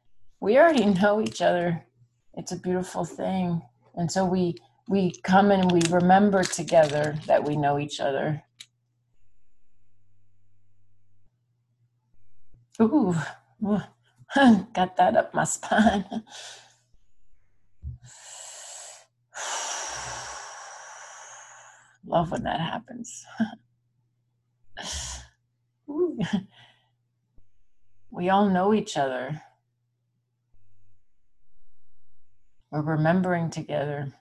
we already know each other. It's a beautiful thing. And so we we come and we remember together that we know each other. Ooh, got that up my spine. Love when that happens. we all know each other. We're remembering together.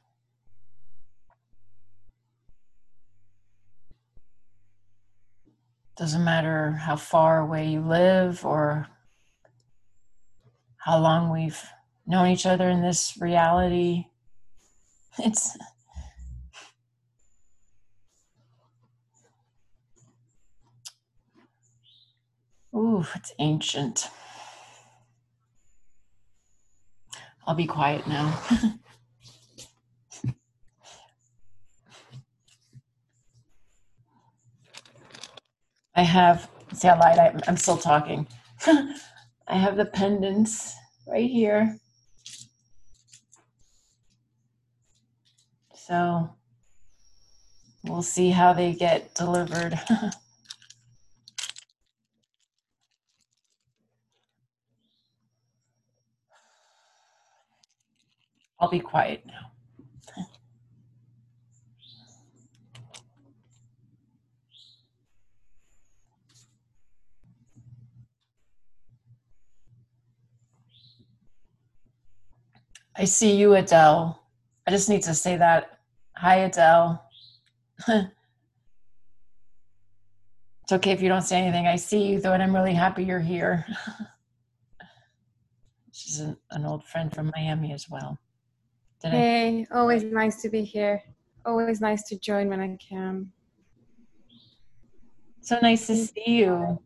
Doesn't matter how far away you live or how long we've known each other in this reality. It's Ooh, it's ancient. I'll be quiet now. I have, see how light I, I'm still talking. I have the pendants right here. So We'll see how they get delivered. I'll be quiet now. I see you, Adele. I just need to say that. Hi, Adele. it's okay if you don't say anything. I see you, though, and I'm really happy you're here. She's an, an old friend from Miami as well. Did I? Hey, always nice to be here. Always nice to join when I can. So nice to see you.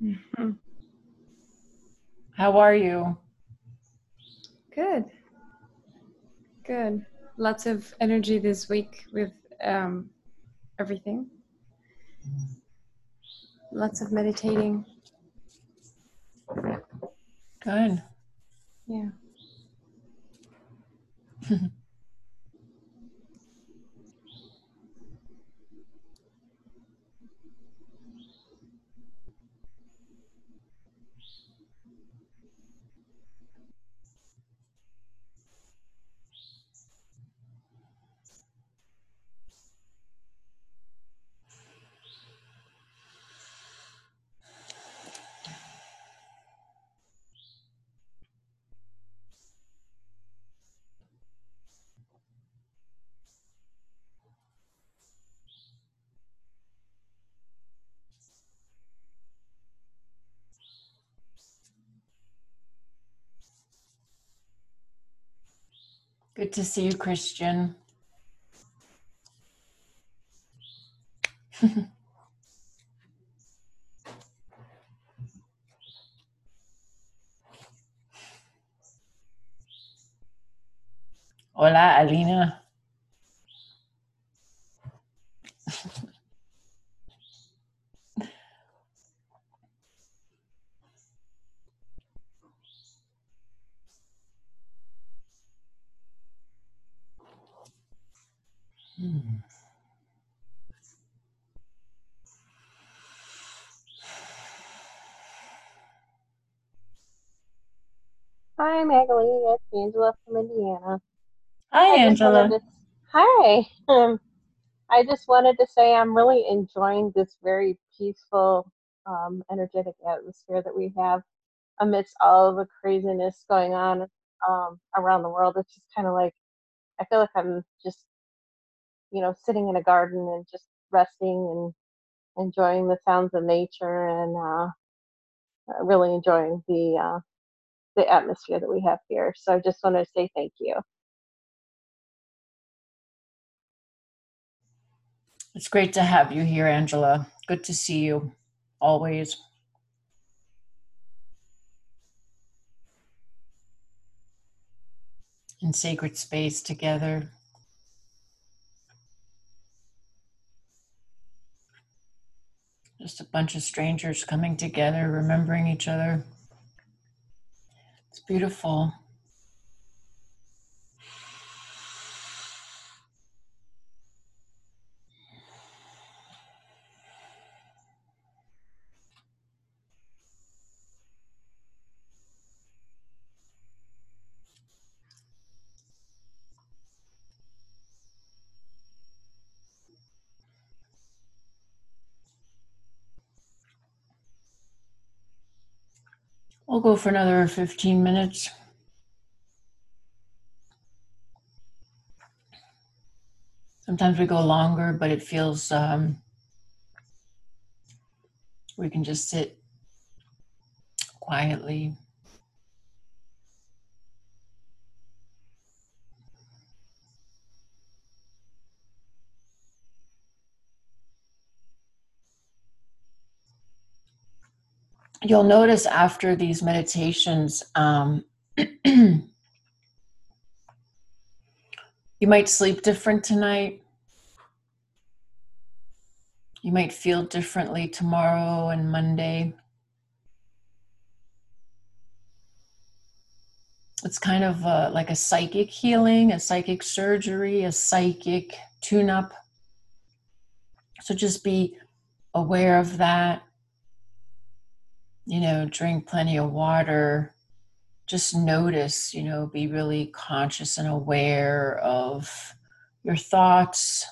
Mhm. How are you? Good. Good. Lots of energy this week with um, everything. Lots of meditating. Good. Yeah. Mm-hmm. Good to see you, Christian. Hola, Alina. Hmm. Hi, Magalie. It's Angela from Indiana. Hi, I Angela. to- Hi. Um, I just wanted to say I'm really enjoying this very peaceful, um, energetic atmosphere that we have amidst all the craziness going on um, around the world. It's just kind of like I feel like I'm just, you know, sitting in a garden and just resting and enjoying the sounds of nature and uh, uh, really enjoying the uh, the atmosphere that we have here. So I just wanted to say thank you. It's great to have you here, Angela. Good to see you always. In sacred space together. Just a bunch of strangers coming together, remembering each other. It's beautiful. We'll go for another 15 minutes. Sometimes we go longer, but it feels um, we can just sit quietly. You'll notice after these meditations, um, you might sleep different tonight. You might feel differently tomorrow and Monday. It's kind of uh, like a psychic healing, a psychic surgery, a psychic tune up. So just be aware of that. You know, drink plenty of water. Just notice, you know, be really conscious and aware of your thoughts,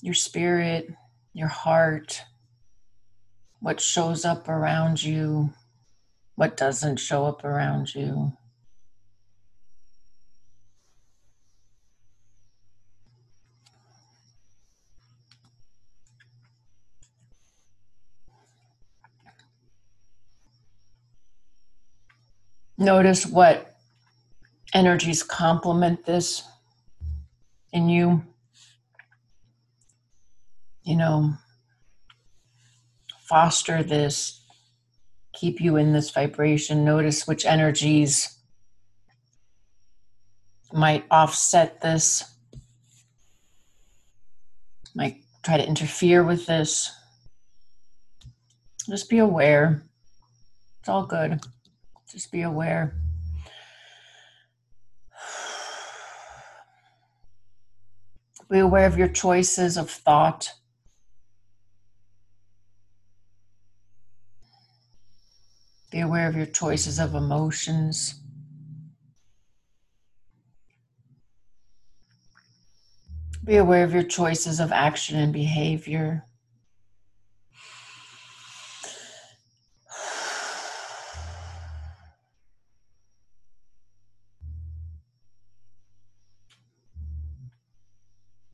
your spirit, your heart, what shows up around you, what doesn't show up around you. Notice what energies complement this in you. You know, foster this, keep you in this vibration. Notice which energies might offset this, might try to interfere with this. Just be aware. It's all good. Just be aware. Be aware of your choices of thought. Be aware of your choices of emotions. Be aware of your choices of action and behavior.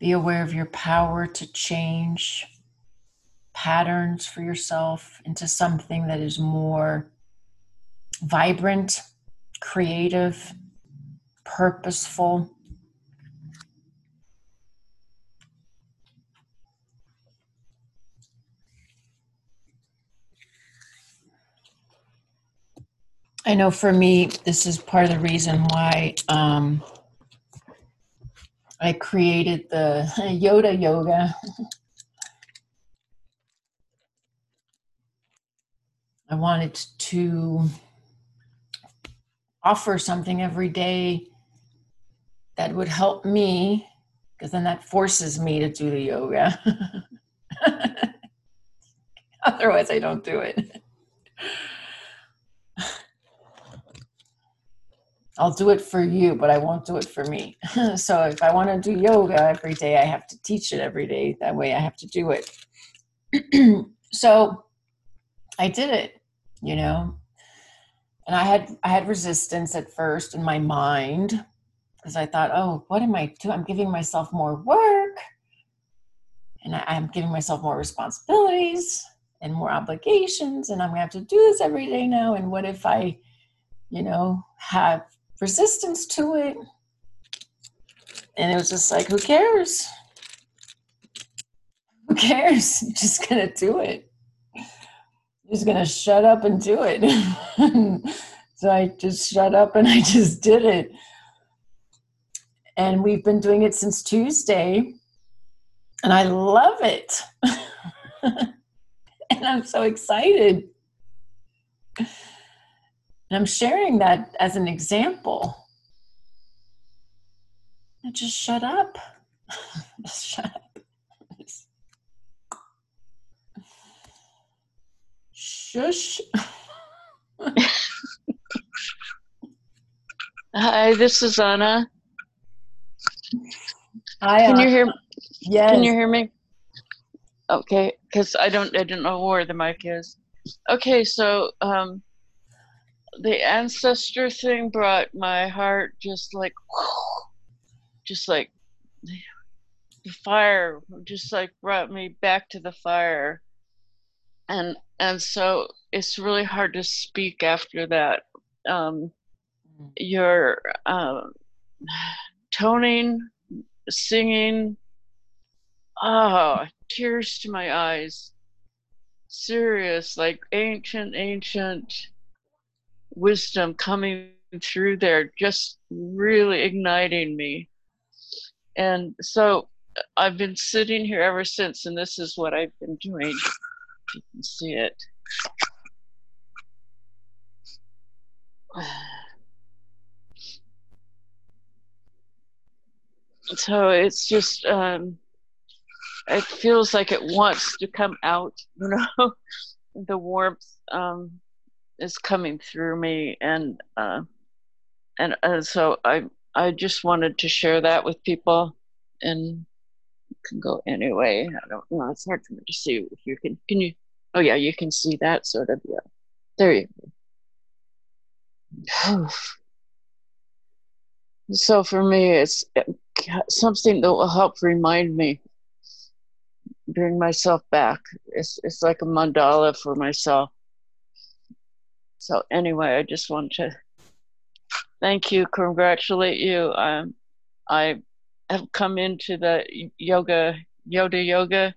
Be aware of your power to change patterns for yourself into something that is more vibrant, creative, purposeful. I know for me, this is part of the reason why um, I created the Yoda Yoga. I wanted to offer something every day that would help me, because then that forces me to do the yoga. Otherwise, I don't do it. I'll do it for you, but I won't do it for me. so if I want to do yoga every day, I have to teach it every day. That way I have to do it. so I did it, you know. And I had I had resistance at first in my mind because I thought, oh, what am I doing? I'm giving myself more work and I, I'm giving myself more responsibilities and more obligations, and I'm gonna have to do this every day now. And what if I, you know, have resistance to it. And it was just like, who cares? Who cares? Just going to do it. Just going to shut up and do it. so I just shut up and I just did it. And we've been doing it since Tuesday. And I love it. and I'm so excited. And I'm sharing that as an example. And just shut up. just shut up. Shush. Hi, this is Anna. Hi, Can you hear? Yes. Can you hear me? Okay, because I don't, I don't know where the mic is. Okay, so um, the ancestor thing brought my heart just like just like the fire just like brought me back to the fire. And and so it's really hard to speak after that um your um toning singing. Oh tears to my eyes. Serious like ancient ancient wisdom coming through there, just really igniting me. And so I've been sitting here ever since, and this is what I've been doing. You can see it. So it's just um, it feels like it wants to come out. You know, the warmth um, is coming through me, and uh, and uh, so I I just wanted to share that with people, and can go anyway. I don't know. It's hard for me to see if you can. Can you? Oh yeah, you can see that sort of. Yeah, there you go. so for me, it's something that will help remind me, bring myself back. It's it's like a mandala for myself. So anyway, I just want to thank you, congratulate you. Um, I have come into the yoga, Yoda yoga,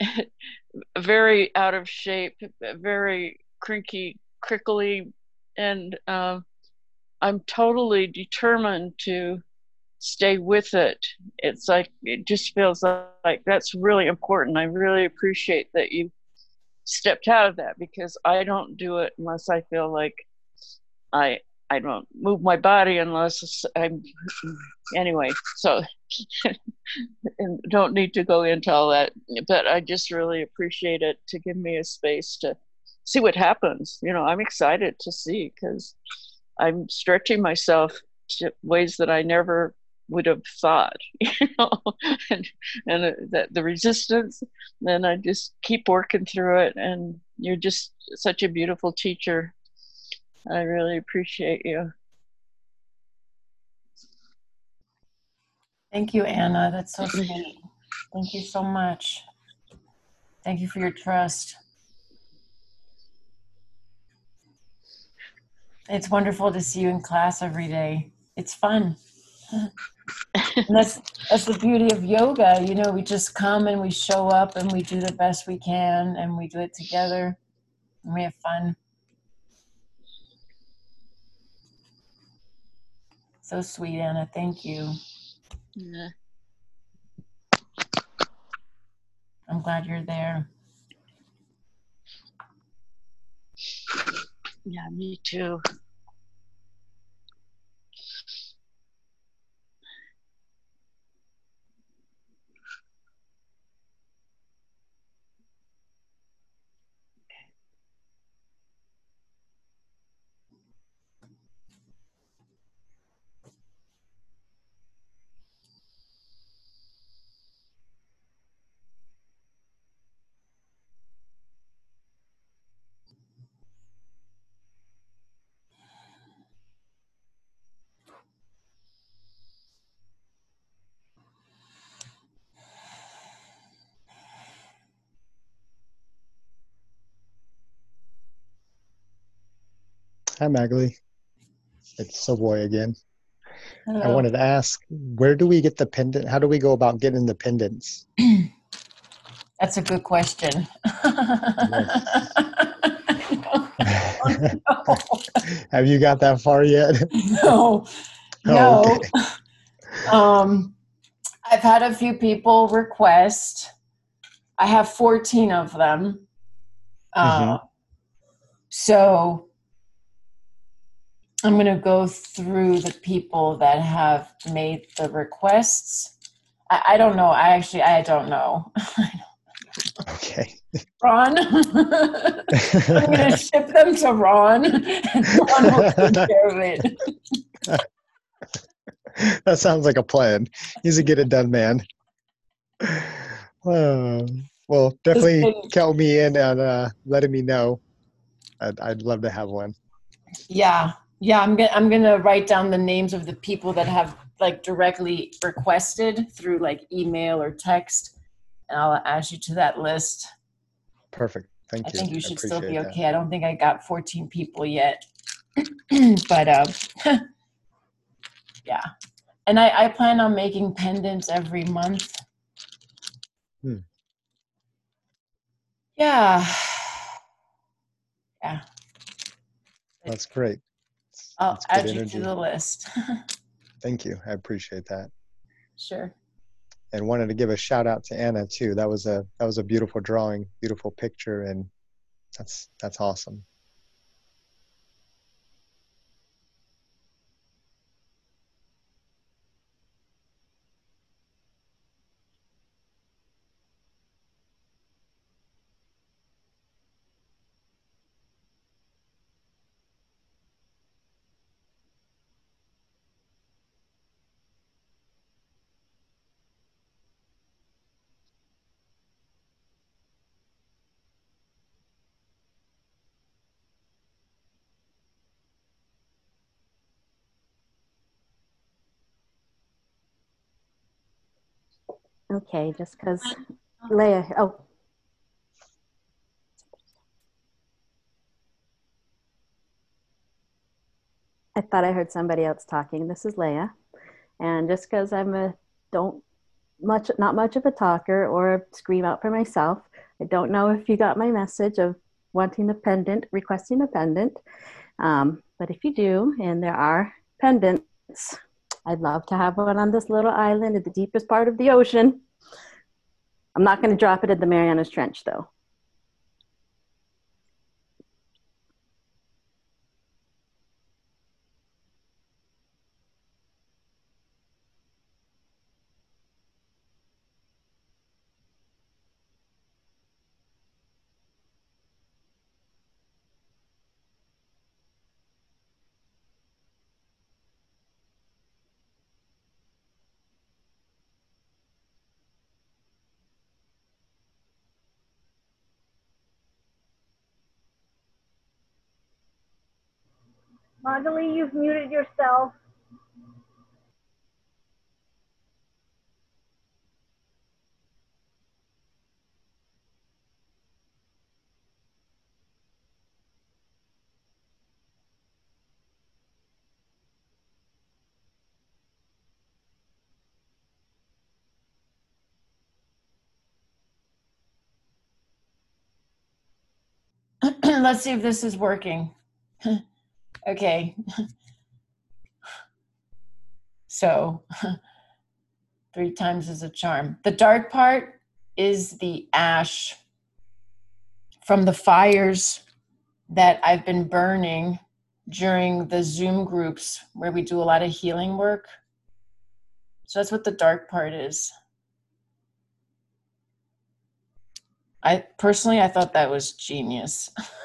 very out of shape, very crinky, crickly, and uh, I'm totally determined to stay with it. It's like it just feels like that's really important. I really appreciate that you stepped out of that because I don't do it unless I feel like I I don't move my body unless I'm anyway. So and don't need to go into all that, but I just really appreciate it to give me a space to see what happens. You know, I'm excited to see because I'm stretching myself to ways that I never would have thought, you know, and and that the resistance. Then I just keep working through it, and you're just such a beautiful teacher. I really appreciate you. Thank you, Anna. That's so sweet. Thank you so much. Thank you for your trust. It's wonderful to see you in class every day. It's fun. and that's that's the beauty of yoga. You know, we just come and we show up and we do the best we can and we do it together and we have fun. So sweet, Anna. Thank you. Yeah. I'm glad you're there. Yeah, me too. Hi, Magali. It's Savoy again. Hello. I wanted to ask, where do we get the pendant? How do we go about getting the pendants? That's a good question. Have you got that far yet? no, no. Oh, okay. Um, I've had a few people request. I have 14 of them. Uh, So I'm going to go through the people that have made the requests. I, I don't know. I actually, I don't know. Okay. Ron, I'm going to ship them to Ron, and Ron will take care of it. that sounds like a plan. He's a get it done man. Uh, well, definitely count me in and uh, letting me know. I'd, I'd love to have one. Yeah, yeah. I'm gonna I'm gonna write down the names of the people that have like directly requested through like email or text, and I'll add you to that list. Perfect. Thank I you. I think you should still be appreciate that. okay. I don't think I got 14 people yet, but uh, yeah. And I, I plan on making pendants every month. Hmm. Yeah. Yeah. That's great. I'll add you energy. to the list. Thank you. I appreciate that. sure. And wanted to give a shout out to Anna too. That was a that was a beautiful drawing, beautiful picture, and that's that's awesome. Okay, just because Leah. Oh, I thought I heard somebody else talking. This is Leah, and just because I'm a don't much not much of a talker or scream out for myself, I don't know if you got my message of wanting a pendant, requesting a pendant. Um, but if you do, and there are pendants, I'd love to have one on this little island at the deepest part of the ocean. I'm not going to drop it at the Marianas Trench, though. Magali, you've muted yourself. Let's see if this is working. okay. so, three times is a charm. The dark part is the ash from the fires that I've been burning during the Zoom groups where we do a lot of healing work. So that's what the dark part is. I personally I thought that was genius.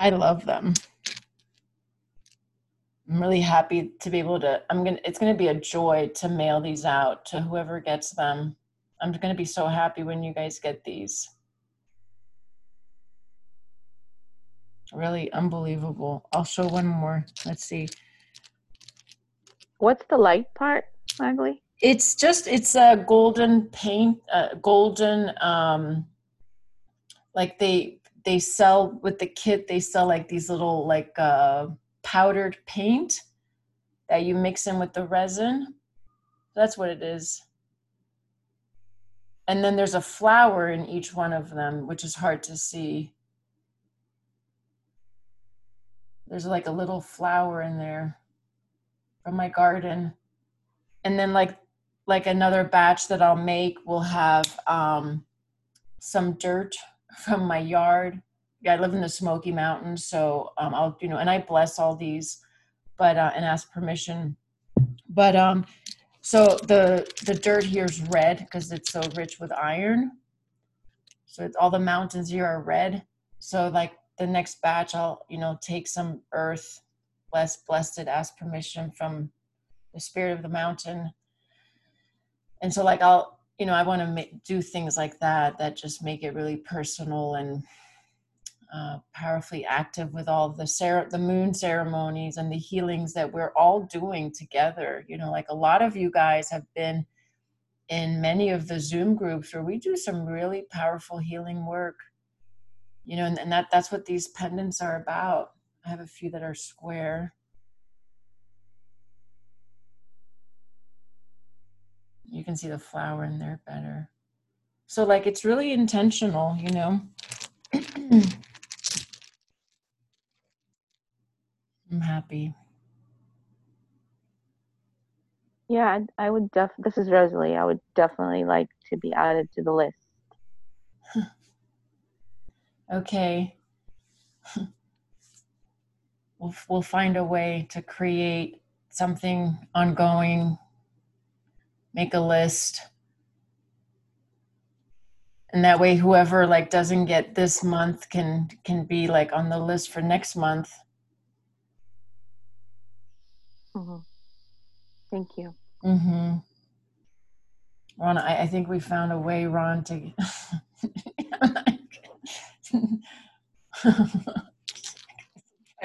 I love them. I'm really happy to be able to I'm to it's going to be a joy to mail these out to whoever gets them. I'm going to be so happy when you guys get these. Really unbelievable. I'll show one more. Let's see. What's the light part, Magali? It's just it's a golden paint, uh, golden um like they they sell with the kit they sell like these little like uh powdered paint that you mix in with the resin. That's what it is. And then there's a flower in each one of them, which is hard to see. There's like a little flower in there from my garden. And then like like another batch that I'll make will have um, some dirt from my yard. I live in the Smoky Mountains, so um, I'll you know, and I bless all these, but uh, and ask permission. But um, so the the dirt here is red because it's so rich with iron. So it's, all the mountains here are red. So like the next batch, I'll you know take some earth, bless blessed ask permission from the spirit of the mountain. And so like I'll you know I want to do things like that that just make it really personal and uh, powerfully active with all the the moon ceremonies and the healings that we're all doing together. You know, like a lot of you guys have been in many of the Zoom groups where we do some really powerful healing work. You know, and, and that that's what these pendants are about. I have a few that are square. You can see the flower in there better. So like it's really intentional, you know. I'm happy. Yeah, I I would def. This is Rosalie. I would definitely like to be added to the list. Okay. We'll, we'll find a way to create something ongoing, make a list. And that way whoever like doesn't get this month can can be like on the list for next month. hmm Thank you. Mm-hmm. Ron, I, I think we found a way, Ron, to i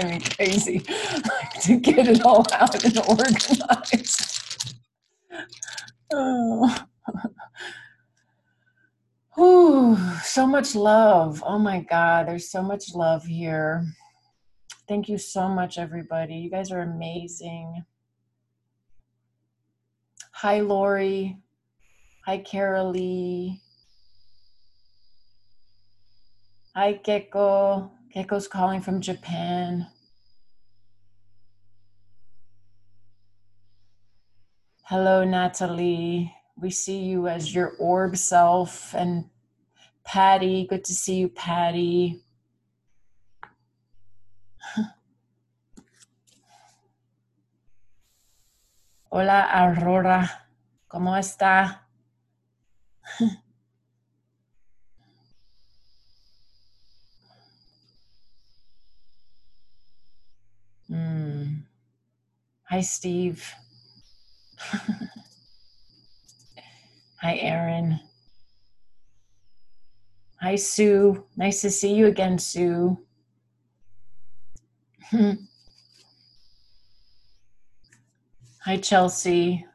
mean crazy to get it all out and organized. Oh. Whew, so much love. Oh my God, there's so much love here. Thank you so much, everybody. You guys are amazing. Hi, Lori. Hi, Carolee. Hi, Keiko. Keiko's calling from Japan. Hello, Natalie. We see you as your orb self. And Patty, good to see you, Patty. Hola, Aurora. ¿Cómo está? Mm. Hi, Steve. Hi, Aaron. Hi, Sue. Nice to see you again, Sue. Hi, Chelsea.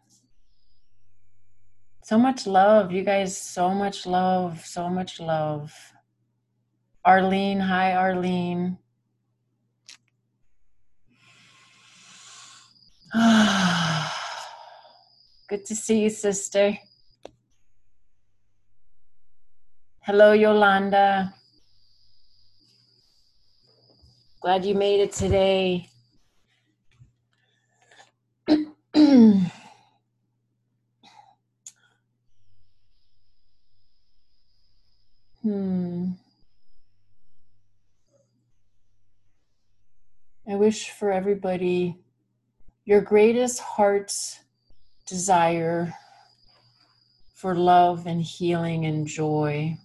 So much love, you guys. So much love. So much love. Arlene. Hi, Arlene. Good to see you, sister. Hello, Yolanda. Glad you made it today. hmm. I wish for everybody your greatest heart's desire for love and healing and joy.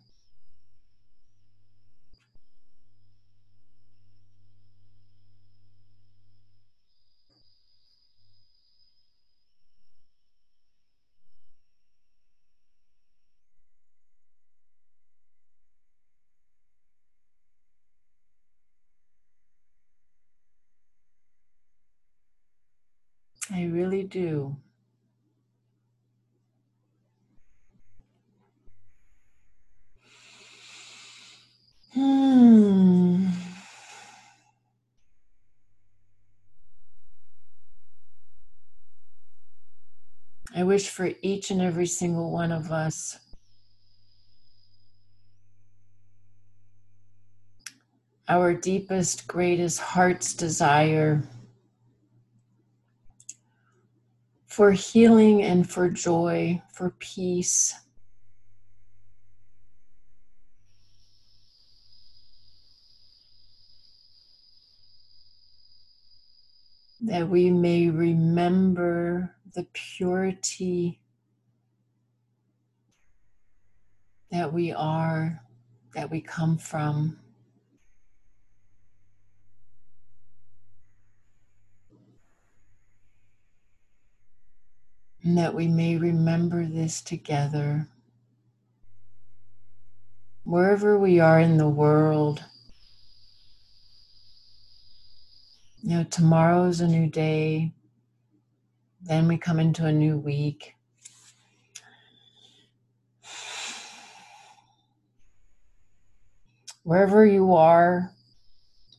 I really do. Hmm. I wish for each and every single one of us our deepest, greatest heart's desire for healing and for joy, for peace. That we may remember the purity that we are, that we come from. And that we may remember this together. Wherever we are in the world, you know, tomorrow is a new day. Then we come into a new week. Wherever you are,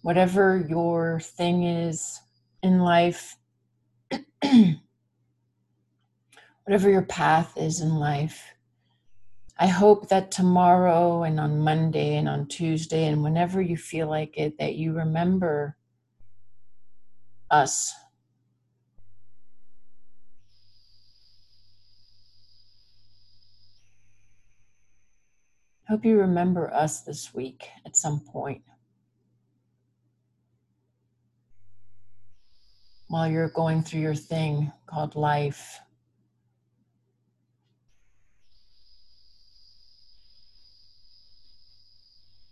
whatever your thing is in life, whatever your path is in life, I hope that tomorrow and on Monday and on Tuesday and whenever you feel like it, that you remember us. Hope you remember us this week at some point. While you're going through your thing called life.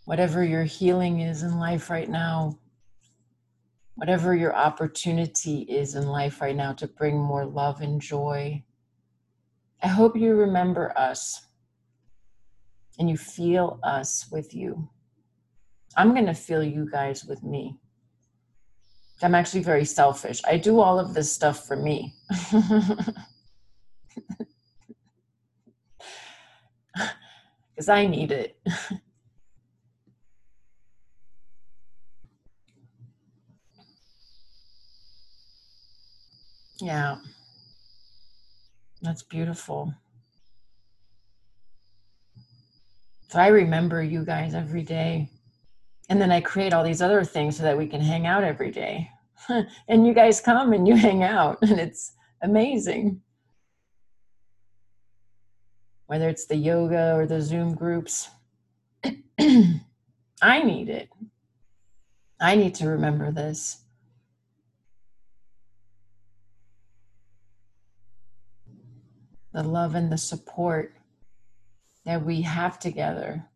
Whatever your healing is in life right now, whatever your opportunity is in life right now to bring more love and joy. I hope you remember us and you feel us with you. I'm going to feel you guys with me. I'm actually very selfish. I do all of this stuff for me. Because I need it. yeah. That's beautiful. So I remember you guys every day. And then I create all these other things so that we can hang out every day. and you guys come and you hang out, and it's amazing. Whether it's the yoga or the Zoom groups, I need it. I need to remember this. The love and the support that we have together.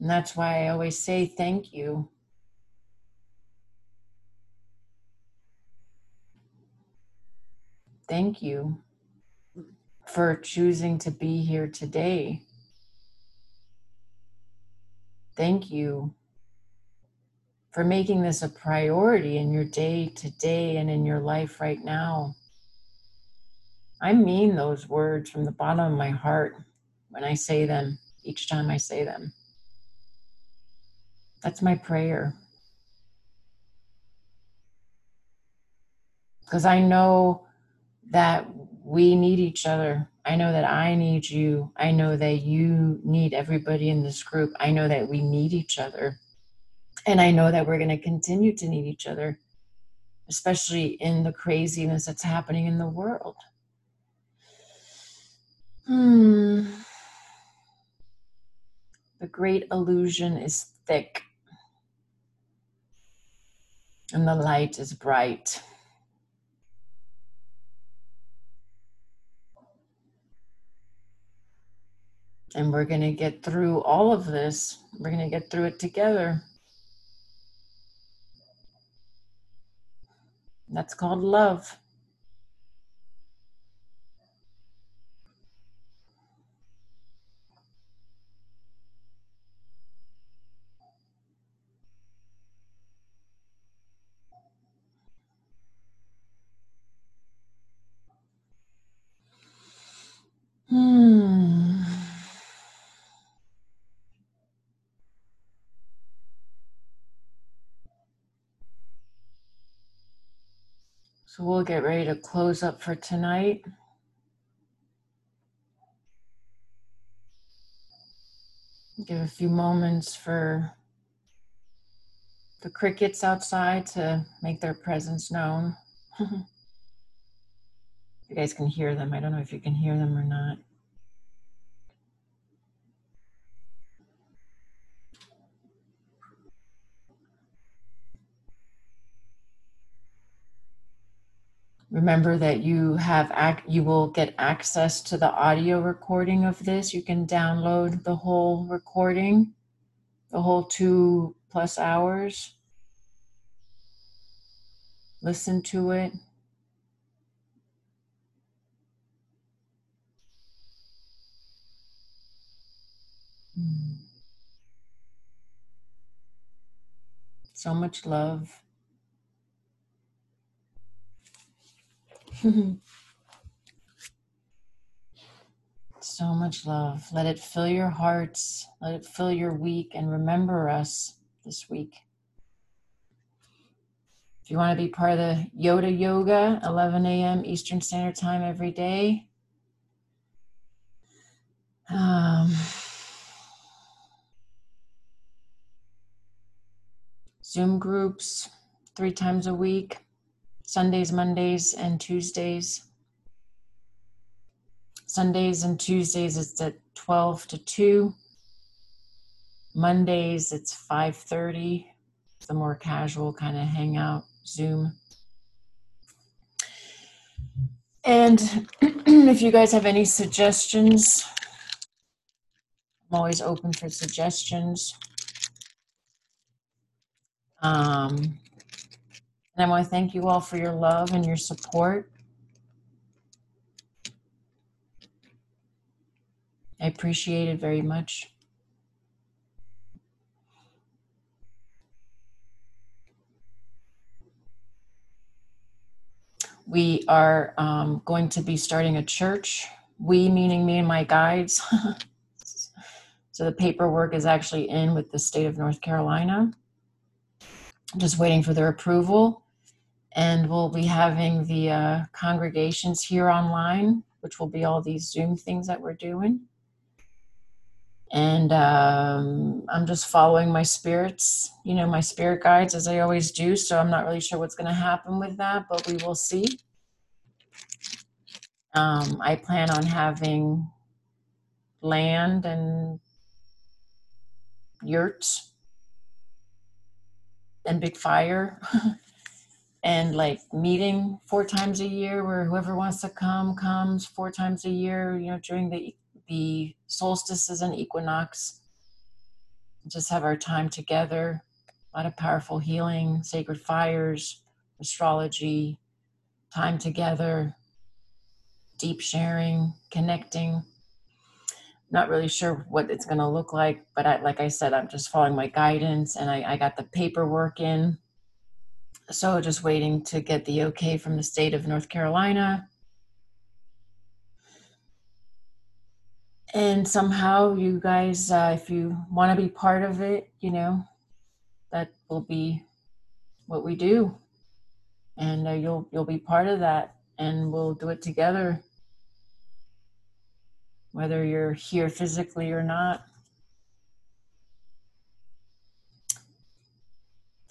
And that's why I always say thank you. Thank you for choosing to be here today. Thank you for making this a priority in your day to day and in your life right now. I mean those words from the bottom of my heart when I say them, each time I say them. That's my prayer. Because I know that we need each other. I know that I need you. I know that you need everybody in this group. I know that we need each other. And I know that we're going to continue to need each other, especially in the craziness that's happening in the world. Hmm. The great illusion is thick, and the light is bright. And we're going to get through all of this. We're going to get through it together. That's called love. So we'll get ready to close up for tonight. Give a few moments for the crickets outside to make their presence known. you guys can hear them. I don't know if you can hear them or not. Remember that you have ac- you will get access to the audio recording of this. You can download the whole recording, the whole two plus hours. Listen to it. Hmm. So much love. So much love. Let it fill your hearts. Let it fill your week and remember us this week. If you want to be part of the Yoda Yoga, 11 a.m. Eastern Standard Time every day. Um, Zoom groups three times a week Sundays, Mondays, and Tuesdays. Sundays and Tuesdays it's at 12 to 2. Mondays it's 5:30. The more casual kind of hangout Zoom. And if you guys have any suggestions, I'm always open for suggestions. Um, and I want to thank you all for your love and your support. I appreciate it very much. We are um, going to be starting a church. We, meaning me and my guides. so the paperwork is actually in with the state of North Carolina. Just waiting for their approval. And we'll be having the uh, congregations here online, which will be all these Zoom things that we're doing. And um, I'm just following my spirits, you know, my spirit guides as I always do. So I'm not really sure what's going to happen with that, but we will see. Um, I plan on having land and yurts and big fire and like meeting four times a year where whoever wants to come comes four times a year you know during the the solstices and equinox. Just have our time together. A lot of powerful healing sacred fires astrology time together deep sharing connecting. Not really sure what it's going to look like but I, like i said i'm just following my guidance and I, I got the paperwork in so just waiting to get the okay from the state of north carolina. And somehow you guys uh, if you want to be part of it you know that will be what we do. And uh, you'll you'll be part of that and we'll do it together. Whether you're here physically or not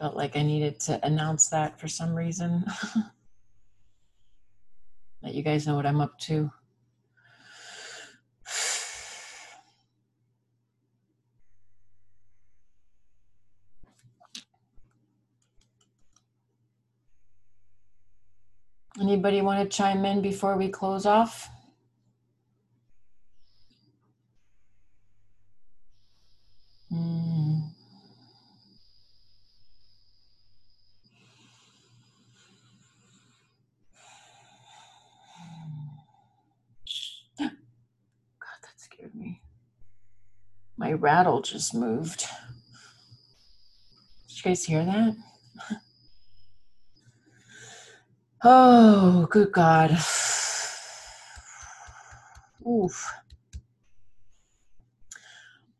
felt like i needed to announce that for some reason let you guys know what i'm up to Anybody want to chime in before we close off? Hmm. God, that scared me. My rattle just moved. Did you guys hear that? Oh, good God. Oof.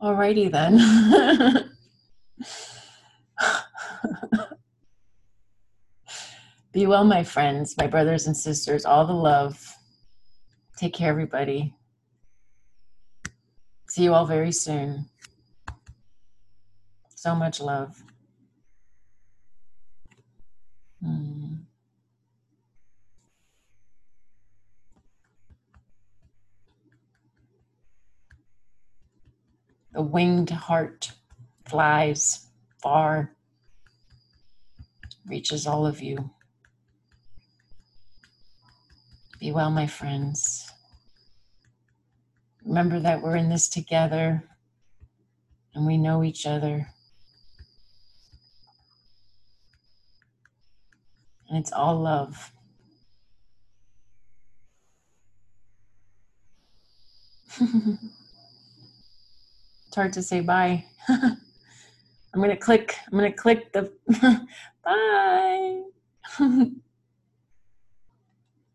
Alrighty then. Be well, my friends, my brothers and sisters, all the love. Take care, everybody. See you all very soon. So much love. Hmm. The winged heart flies far, reaches all of you. Be well, my friends. Remember that we're in this together and we know each other. And it's all love. it's hard to say bye. I'm gonna click, I'm gonna click the bye.